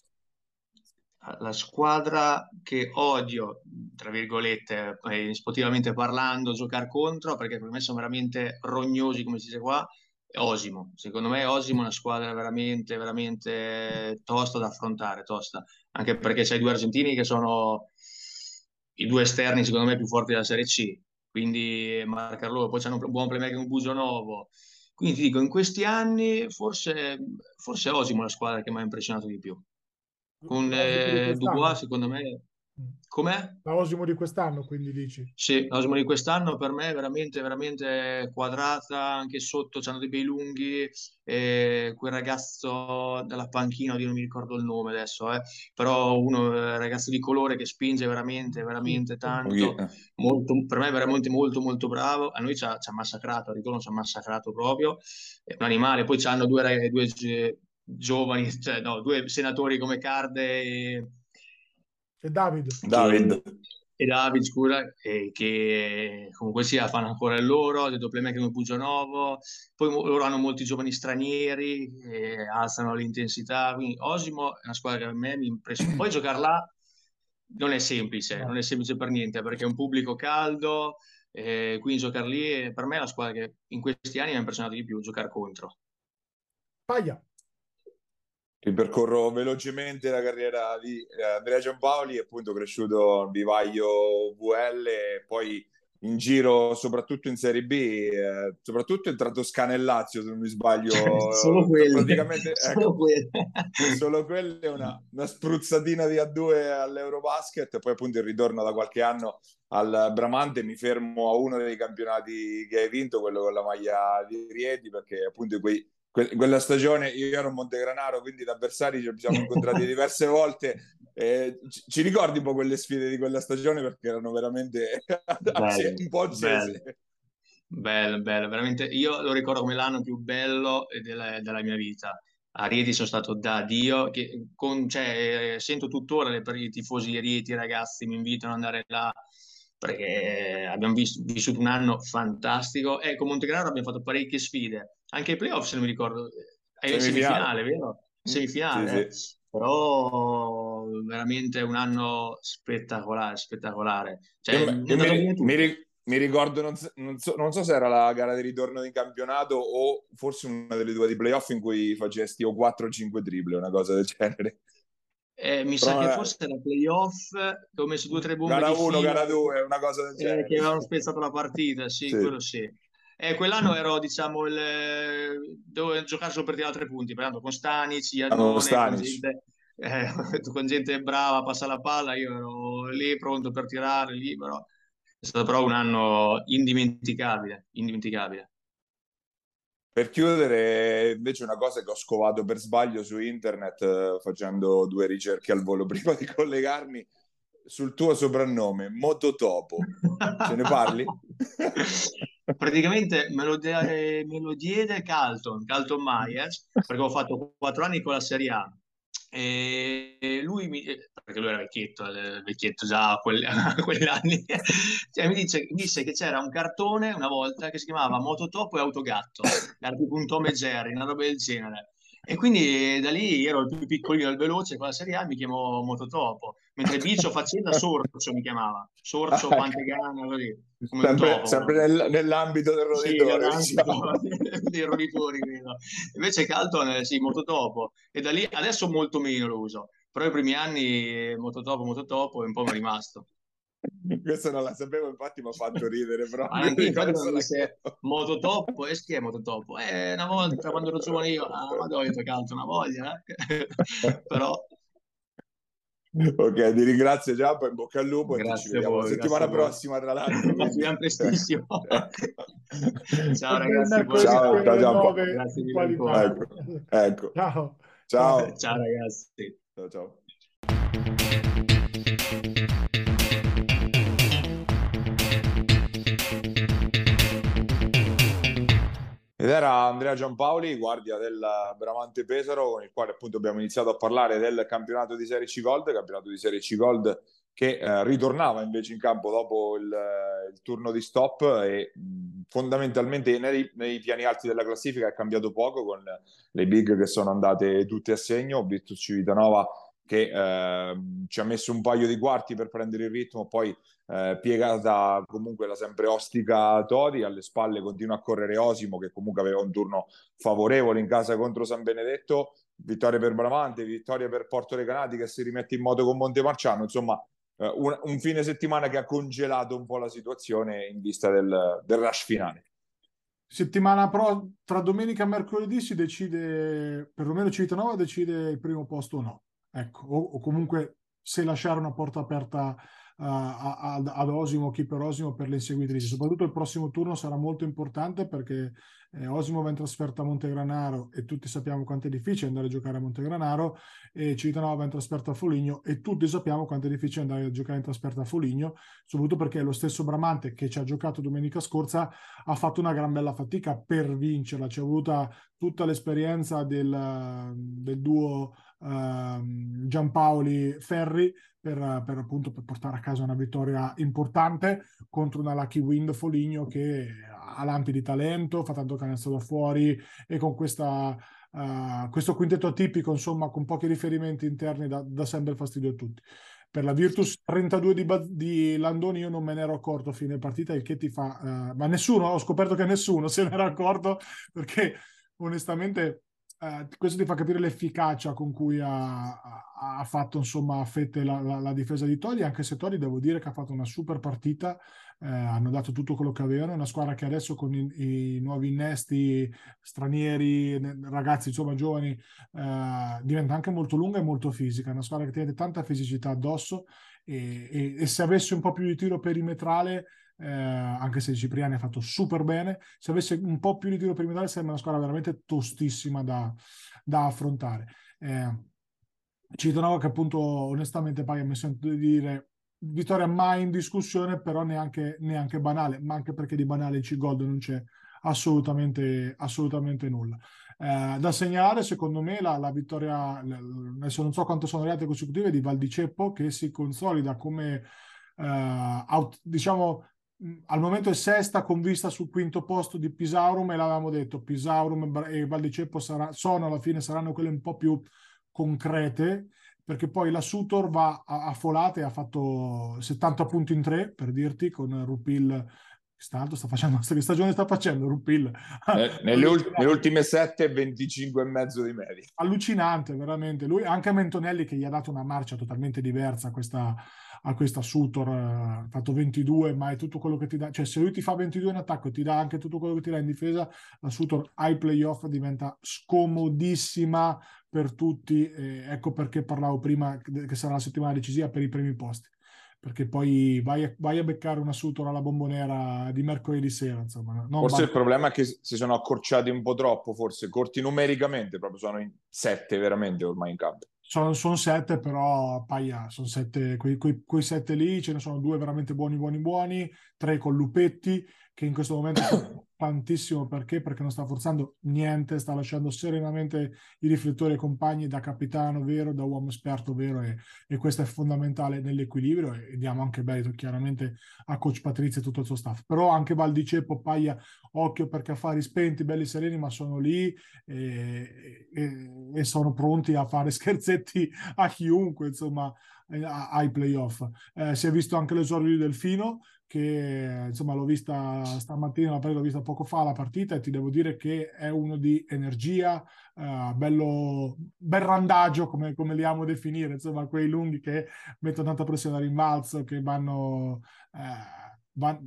la squadra che odio, tra virgolette, eh, sportivamente parlando, giocare contro, perché per me sono veramente rognosi, come si dice qua, Osimo. Secondo me Osimo è una squadra veramente, veramente tosta da affrontare, tosta. Anche perché c'hai due argentini che sono i due esterni, secondo me, più forti della Serie C. Quindi marcar loro, poi c'è un buon playmaker, un Busionovo. Quindi ti dico, in questi anni forse, forse è Osimo la squadra che mi ha impressionato di più con eh, Dubois secondo me mm. Com'è? La Osimo di quest'anno quindi dici? Sì, la Osimo di quest'anno per me è veramente veramente quadrata anche sotto c'hanno dei bei lunghi e quel ragazzo della panchina io non mi ricordo il nome adesso eh, però uno eh, ragazzo di colore che spinge veramente veramente tanto molto, per me è veramente molto molto bravo a noi ci ha, ci ha massacrato a ritorno ci ha massacrato proprio è un animale poi c'hanno due, due giovani, cioè no, due senatori come Carde e, e David. David. E David, scusa, e che comunque sia fanno ancora il loro, dei playmaker come Pugionovo, poi loro hanno molti giovani stranieri, alzano l'intensità, quindi Osimo è una squadra che a me mi impressiona. Poi giocare là non è semplice, non è semplice per niente, perché è un pubblico caldo, eh, quindi giocare lì per me è la squadra che in questi anni mi ha impressionato di più, giocare contro. Paglia ripercorro velocemente la carriera di eh, Andrea Giampaoli, appunto cresciuto al vivaio VL poi in giro, soprattutto in Serie B, eh, soprattutto tra Toscana e Lazio, se non mi sbaglio. solo quelle. Praticamente, solo, ecco, quelle. una, una spruzzatina di A2 all'Eurobasket, poi appunto il ritorno da qualche anno al Bramante, mi fermo a uno dei campionati che hai vinto, quello con la maglia di Rieti, perché appunto quei que- quella stagione io ero a Montegranaro, quindi da avversari ci siamo incontrati diverse volte. Eh, ci, ci ricordi un po' quelle sfide di quella stagione perché erano veramente bello, un po' accese. Bello, bello, veramente. Io lo ricordo come l'anno più bello della, della mia vita. A Rieti sono stato da Dio, che con, cioè, sento tuttora per i tifosi di Rieti, ragazzi mi invitano ad andare là perché abbiamo vis- vissuto un anno fantastico e con Montegranaro abbiamo fatto parecchie sfide anche ai playoff se non mi ricordo, è semifinale, semifinale vero? Semifinale, sì, sì. però veramente un anno spettacolare, spettacolare. Cioè, io, io mi, mi, mi, ricordo, non so, non, so, non so, se era la gara di ritorno di campionato o forse una delle due di playoff in cui facesti o 4 o 5 triple, una cosa del genere. Eh, mi Però, sa che forse era playoff che ho messo due o tre bombe gara 1, gara 2, una cosa del genere. Eh, che avevano spezzato la partita, sì, sì. quello sì. E quell'anno ero, diciamo, il, dovevo giocare solo per tirare tre punti, perché con Stanic, Iannone, con gente, eh, con gente brava, passa la palla, io ero lì pronto per tirare, libero. È stato però un anno indimenticabile, indimenticabile. Per chiudere, invece, una cosa che ho scovato per sbaglio su internet eh, facendo due ricerche al volo prima di collegarmi sul tuo soprannome, Mototopo. Ce ne parli? praticamente me lo, de- me lo diede Calton, Calton Myers, perché ho fatto quattro anni con la Serie A. E lui mi, perché lui era vecchietto, vecchietto già a, quel, a quegli anni, cioè, mi, dice, mi, disse che c'era un cartone una volta che si chiamava Mototopo e Autogatto, era tipo un Tom e Jerry, una roba del genere. E quindi da lì ero il più piccolino e il veloce con la Serie A mi chiamo Mototopo, mentre Bicio Facenda Sorcio mi chiamava, Sorcio, ah, così. Sempre, sempre nel, nell'ambito del roditore. Sì, diciamo. dei roditori, credo. Invece Calton, sì, Mototopo. E da lì adesso molto meno lo uso, però i primi anni Mototopo, Mototopo e un po' mi è rimasto. Questo non la sapevo, infatti mi ha fatto ridere proprio. Anche infatti non disse Mototopo, e che è Mototopo? Eh, una volta quando ero giovane io, ah, ma dove canto una voglia, eh? però... Ok, ti ringrazio già, poi in bocca al lupo grazie e ci vediamo la settimana prossima, tra l'altro. Ci vediamo prestissimo. ciao ragazzi. Ciao, ciao, ciao. Grazie ecco, ecco. Ciao. Ciao. Ciao ragazzi. Ciao, ciao. Ed era Andrea Giampaoli, guardia del Bramante Pesaro, con il quale appunto abbiamo iniziato a parlare del campionato di Serie C Gold, campionato di Serie C Gold che eh, ritornava invece in campo dopo il, il turno di stop e fondamentalmente nei, nei, piani alti della classifica è cambiato poco con le big che sono andate tutte a segno, Virtus Civitanova che eh, ci ha messo un paio di quarti per prendere il ritmo, poi eh, piegata comunque la sempre ostica Tori, alle spalle continua a correre Osimo che comunque aveva un turno favorevole in casa contro San Benedetto, vittoria per Bramante, vittoria per Porto Recanati che si rimette in moto con Montemarciano, insomma eh, un, un, fine settimana che ha congelato un po' la situazione in vista del, del rush finale. Settimana pro, tra domenica e mercoledì si decide, perlomeno Civitanova decide il primo posto o no. Ecco, o, o comunque se lasciare una porta aperta ad, ad Osimo, chi per Osimo per le inseguitrici. Soprattutto il prossimo turno sarà molto importante perché eh, Osimo va in trasferta a Montegranaro e tutti sappiamo quanto è difficile andare a giocare a Montegranaro e Civitanova va in trasferta a Foligno e tutti sappiamo quanto è difficile andare a giocare in trasferta a Foligno, soprattutto perché lo stesso Bramante che ci ha giocato domenica scorsa ha fatto una gran bella fatica per vincerla, ci è avuta tutta l'esperienza del, del duo uh, Giampaoli Ferri per, per, appunto per portare a casa una vittoria importante contro una Lucky Wind Foligno che ha lampi di talento, fa tanto canestro da fuori e con questa, uh, questo quintetto atipico, insomma, con pochi riferimenti interni dà, dà sempre fastidio a tutti. Per la Virtus 32 di, di, Landoni io non me ne ero accorto a fine partita, il che ti fa... Uh, ma nessuno, ho scoperto che nessuno se ne era accorto perché onestamente eh, questo ti fa capire l'efficacia con cui ha, ha, fatto insomma a fette la, la, la, difesa di Tori, anche se Tori devo dire che ha fatto una super partita, eh, hanno dato tutto quello che avevano, è una squadra che adesso con i, i nuovi innesti stranieri, ragazzi insomma giovani, eh, diventa anche molto lunga e molto fisica, è una squadra che tiene tanta fisicità addosso e, e, e se avesse un po' più di tiro perimetrale eh, anche se Cipriani ha fatto super bene. Se avesse un po' più di tiro perimetrale sembra una squadra veramente tostissima da, da affrontare. Eh, Citonova che appunto onestamente poi mi sento di dire vittoria mai in discussione, però neanche, neanche banale, ma anche perché di banale in C-Gold non c'è assolutamente, assolutamente nulla. Eh, da segnalare, secondo me, la, la vittoria, adesso non so quanto sono le altre consecutive, di Val di Ceppo che si consolida come, eh, out, diciamo, al momento è sesta con vista sul quinto posto di Pisaurum e l'avevamo detto Pisaurum e Valdiceppo sarà, sono alla fine saranno quelle un po' più concrete perché poi la Sutor va a, a folate ha fatto 70 punti in tre per dirti con Rupil Quest'altro sta facendo, che stagione sta facendo Rupil? Eh, nelle, ult- nelle, ultime 7, 25 e mezzo di media. Allucinante, veramente. Lui, anche Mentonelli che gli ha dato una marcia totalmente diversa a questa, a questa Sutor, ha fatto 22, ma è tutto quello che ti dà. Cioè, se lui ti fa 22 in attacco e ti dà anche tutto quello che ti dà in difesa, la Sutor ai playoff diventa scomodissima per tutti. Eh, ecco perché parlavo prima che sarà la settimana decisiva per i primi posti perché poi vai a, vai a, beccare una sutura alla bombonera di mercoledì sera. Insomma, forse va... il problema è che si sono accorciati un po' troppo, forse corti numericamente, proprio sono in sette veramente ormai in campo. Sono, sono sette, però paia, sono sette, quei, quei, quei, sette lì, ce ne sono due veramente buoni, buoni, buoni, tre con Lupetti, che in questo momento sono tantissimo perché? Perché non sta forzando niente, sta lasciando serenamente i riflettori ai compagni da capitano vero, da uomo esperto vero e, e questo è fondamentale nell'equilibrio e, e diamo anche merito chiaramente a coach Patrizia e tutto il suo staff. Però anche Valdiceppo, Paia, occhio perché affari spenti, belli sereni, ma sono lì e, e sono pronti a fare scherzetti a chiunque, insomma, ai playoff. Eh, si è visto anche l'esordio di Delfino, che insomma l'ho vista stamattina, l'ho vista poco fa la partita e ti devo dire che è uno di energia, uh, bello, bel randaggio come, come, li amo definire, insomma quei lunghi che mettono tanta pressione a rimbalzo, che vanno... Uh,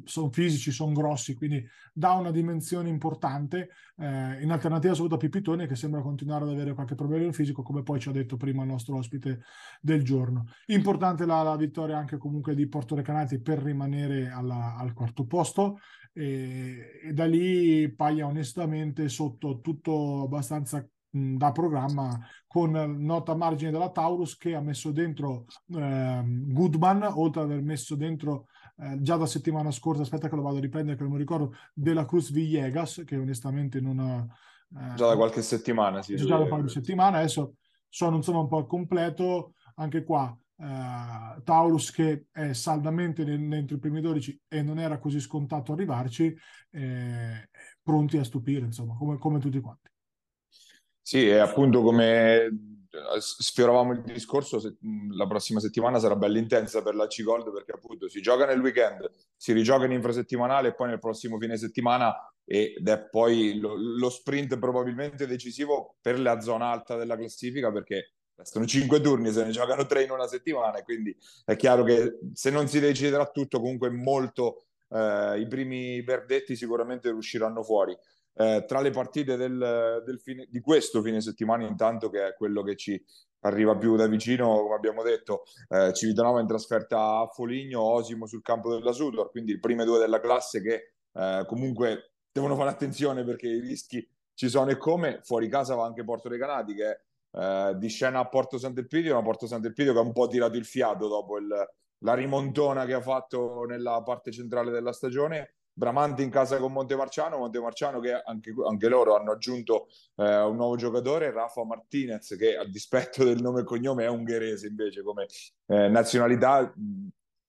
sono fisici, sono grossi, quindi dà una dimensione importante, eh, in alternativa soprattutto a Pipitone che sembra continuare ad avere qualche problema fisico, come poi ci ha detto prima il nostro ospite del giorno. Importante la, la vittoria anche comunque di Porto Recanati per rimanere alla, al quarto posto e, e da lì Paglia onestamente sotto tutto abbastanza da programma con nota margine della Taurus che ha messo dentro eh, Goodman oltre ad aver messo dentro eh, già da settimana scorsa, aspetta che lo vado a riprendere, che non mi ricordo, della Cruz Villegas, che onestamente non ha... Eh, già da qualche settimana, sì. Già da qualche settimana, adesso sono insomma un po' al completo, anche qua Uh, Taurus che è saldamente dentro i primi 12 e non era così scontato arrivarci, eh, pronti a stupire, insomma, come, come tutti quanti. Sì, e appunto come sfioravamo il discorso, se, la prossima settimana sarà bella intensa per la C-Gold perché appunto si gioca nel weekend, si rigioca in infrasettimanale e poi nel prossimo fine settimana ed è poi lo, lo sprint probabilmente decisivo per la zona alta della classifica perché restano cinque turni, se ne giocano tre in una settimana, quindi è chiaro che se non si deciderà tutto, comunque molto eh, i primi verdetti sicuramente usciranno fuori. Eh, tra le partite del, del fine, di questo fine settimana, intanto che è quello che ci arriva più da vicino, come abbiamo detto, eh, Civitanova in trasferta a Foligno, Osimo sul campo della Sudor, quindi le prime due della classe che eh, comunque devono fare attenzione perché i rischi ci sono e come. Fuori casa va anche Porto Recanati che è eh, di scena a Porto Sant'Elpidio, ma Porto Sant'Elpidio che ha un po' tirato il fiato dopo il, la rimontona che ha fatto nella parte centrale della stagione Bramante in casa con Montemarciano, Montemarciano che anche, anche loro hanno aggiunto eh, un nuovo giocatore, Rafa Martinez, che a dispetto del nome e cognome è ungherese invece come eh, nazionalità,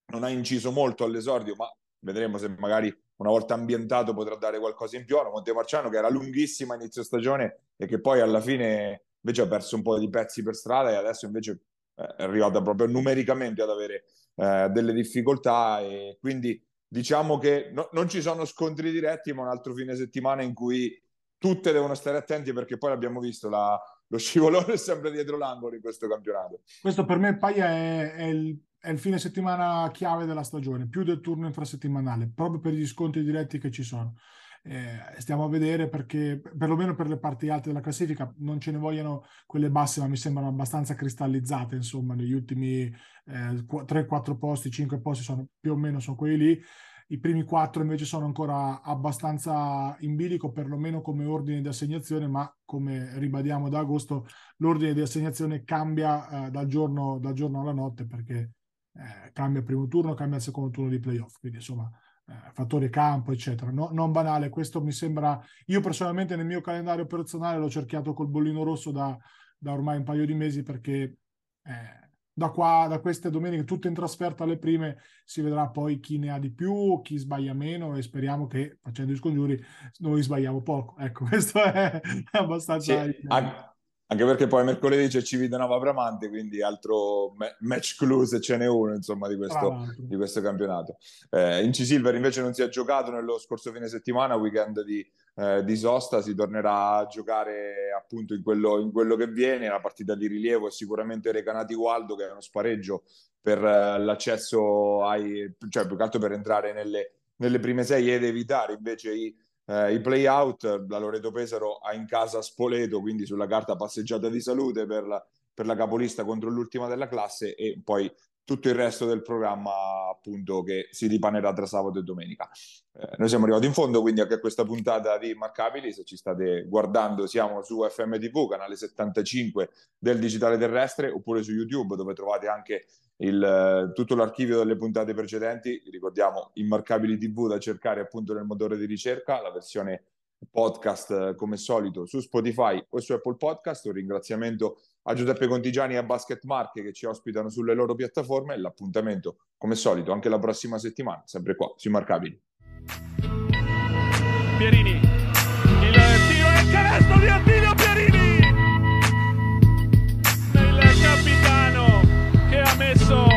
non ha inciso molto all'esordio, ma vedremo se magari una volta ambientato potrà dare qualcosa in più. A Montemarciano che era lunghissima inizio stagione e che poi alla fine invece ha perso un po' di pezzi per strada e adesso invece eh, è arrivata proprio numericamente ad avere eh, delle difficoltà e quindi diciamo che no, non ci sono scontri diretti, ma un altro fine settimana in cui tutte devono stare attenti perché poi l'abbiamo visto, la, lo scivolone è sempre dietro l'angolo in questo campionato. Questo per me Paia è, è, il, è, il, fine settimana chiave della stagione, più del turno infrasettimanale, proprio per gli scontri diretti che ci sono. Eh, stiamo a vedere perché perlomeno per le parti alte della classifica non ce ne vogliono quelle basse, ma mi sembrano abbastanza cristallizzate, insomma, negli ultimi eh, 3-4 posti, 5 posti sono più o meno sono quelli lì i primi quattro invece sono ancora abbastanza in bilico, perlomeno come ordine di assegnazione, ma come ribadiamo da agosto, l'ordine di assegnazione cambia eh, dal, giorno, dal, giorno, alla notte perché eh, cambia il primo turno, cambia il secondo turno di playoff. Quindi insomma, eh, fattore campo, eccetera. No, non banale, questo mi sembra. Io personalmente nel mio calendario personale l'ho cerchiato col bollino rosso da, da ormai un paio di mesi perché eh, da qua, da queste domeniche, tutte in trasferta alle prime, si vedrà poi chi ne ha di più, chi sbaglia meno e speriamo che facendo i scongiuri noi sbagliamo poco. Ecco, questo è abbastanza... Sì, anche perché poi mercoledì c'è Civitanova Bramante, quindi altro match clue se ce n'è uno insomma, di, questo, di questo campionato. Eh, in C-Silver invece non si è giocato nello scorso fine settimana, weekend di, eh, di sosta, si tornerà a giocare appunto in quello, in quello, che viene. La partita di rilievo è sicuramente Recanati Gualdo, che è uno spareggio per eh, l'accesso ai, cioè più che altro per entrare nelle, nelle prime sei ed evitare invece i eh, I play-out, la Loreto Pesaro ha in casa Spoleto, quindi sulla carta passeggiata di salute per la, per la capolista contro l'ultima della classe e poi tutto il resto del programma appunto che si ripanerà tra sabato e domenica. Eh, noi siamo arrivati in fondo, quindi anche a questa puntata di Immarcabili, se ci state guardando siamo su FMTV, canale 75 del Digitale Terrestre, oppure su YouTube dove trovate anche il, tutto l'archivio delle puntate precedenti, ricordiamo Immarcabili TV da cercare appunto nel motore di ricerca, la versione podcast eh, come solito su Spotify o su Apple Podcast. Un ringraziamento a Giuseppe Contigiani e a Basket Marche che ci ospitano sulle loro piattaforme. E L'appuntamento come solito anche la prossima settimana, sempre qua sui Marcabili. Pierini, il tiro e canestro di Attilio Pierini! Il capitano che ha messo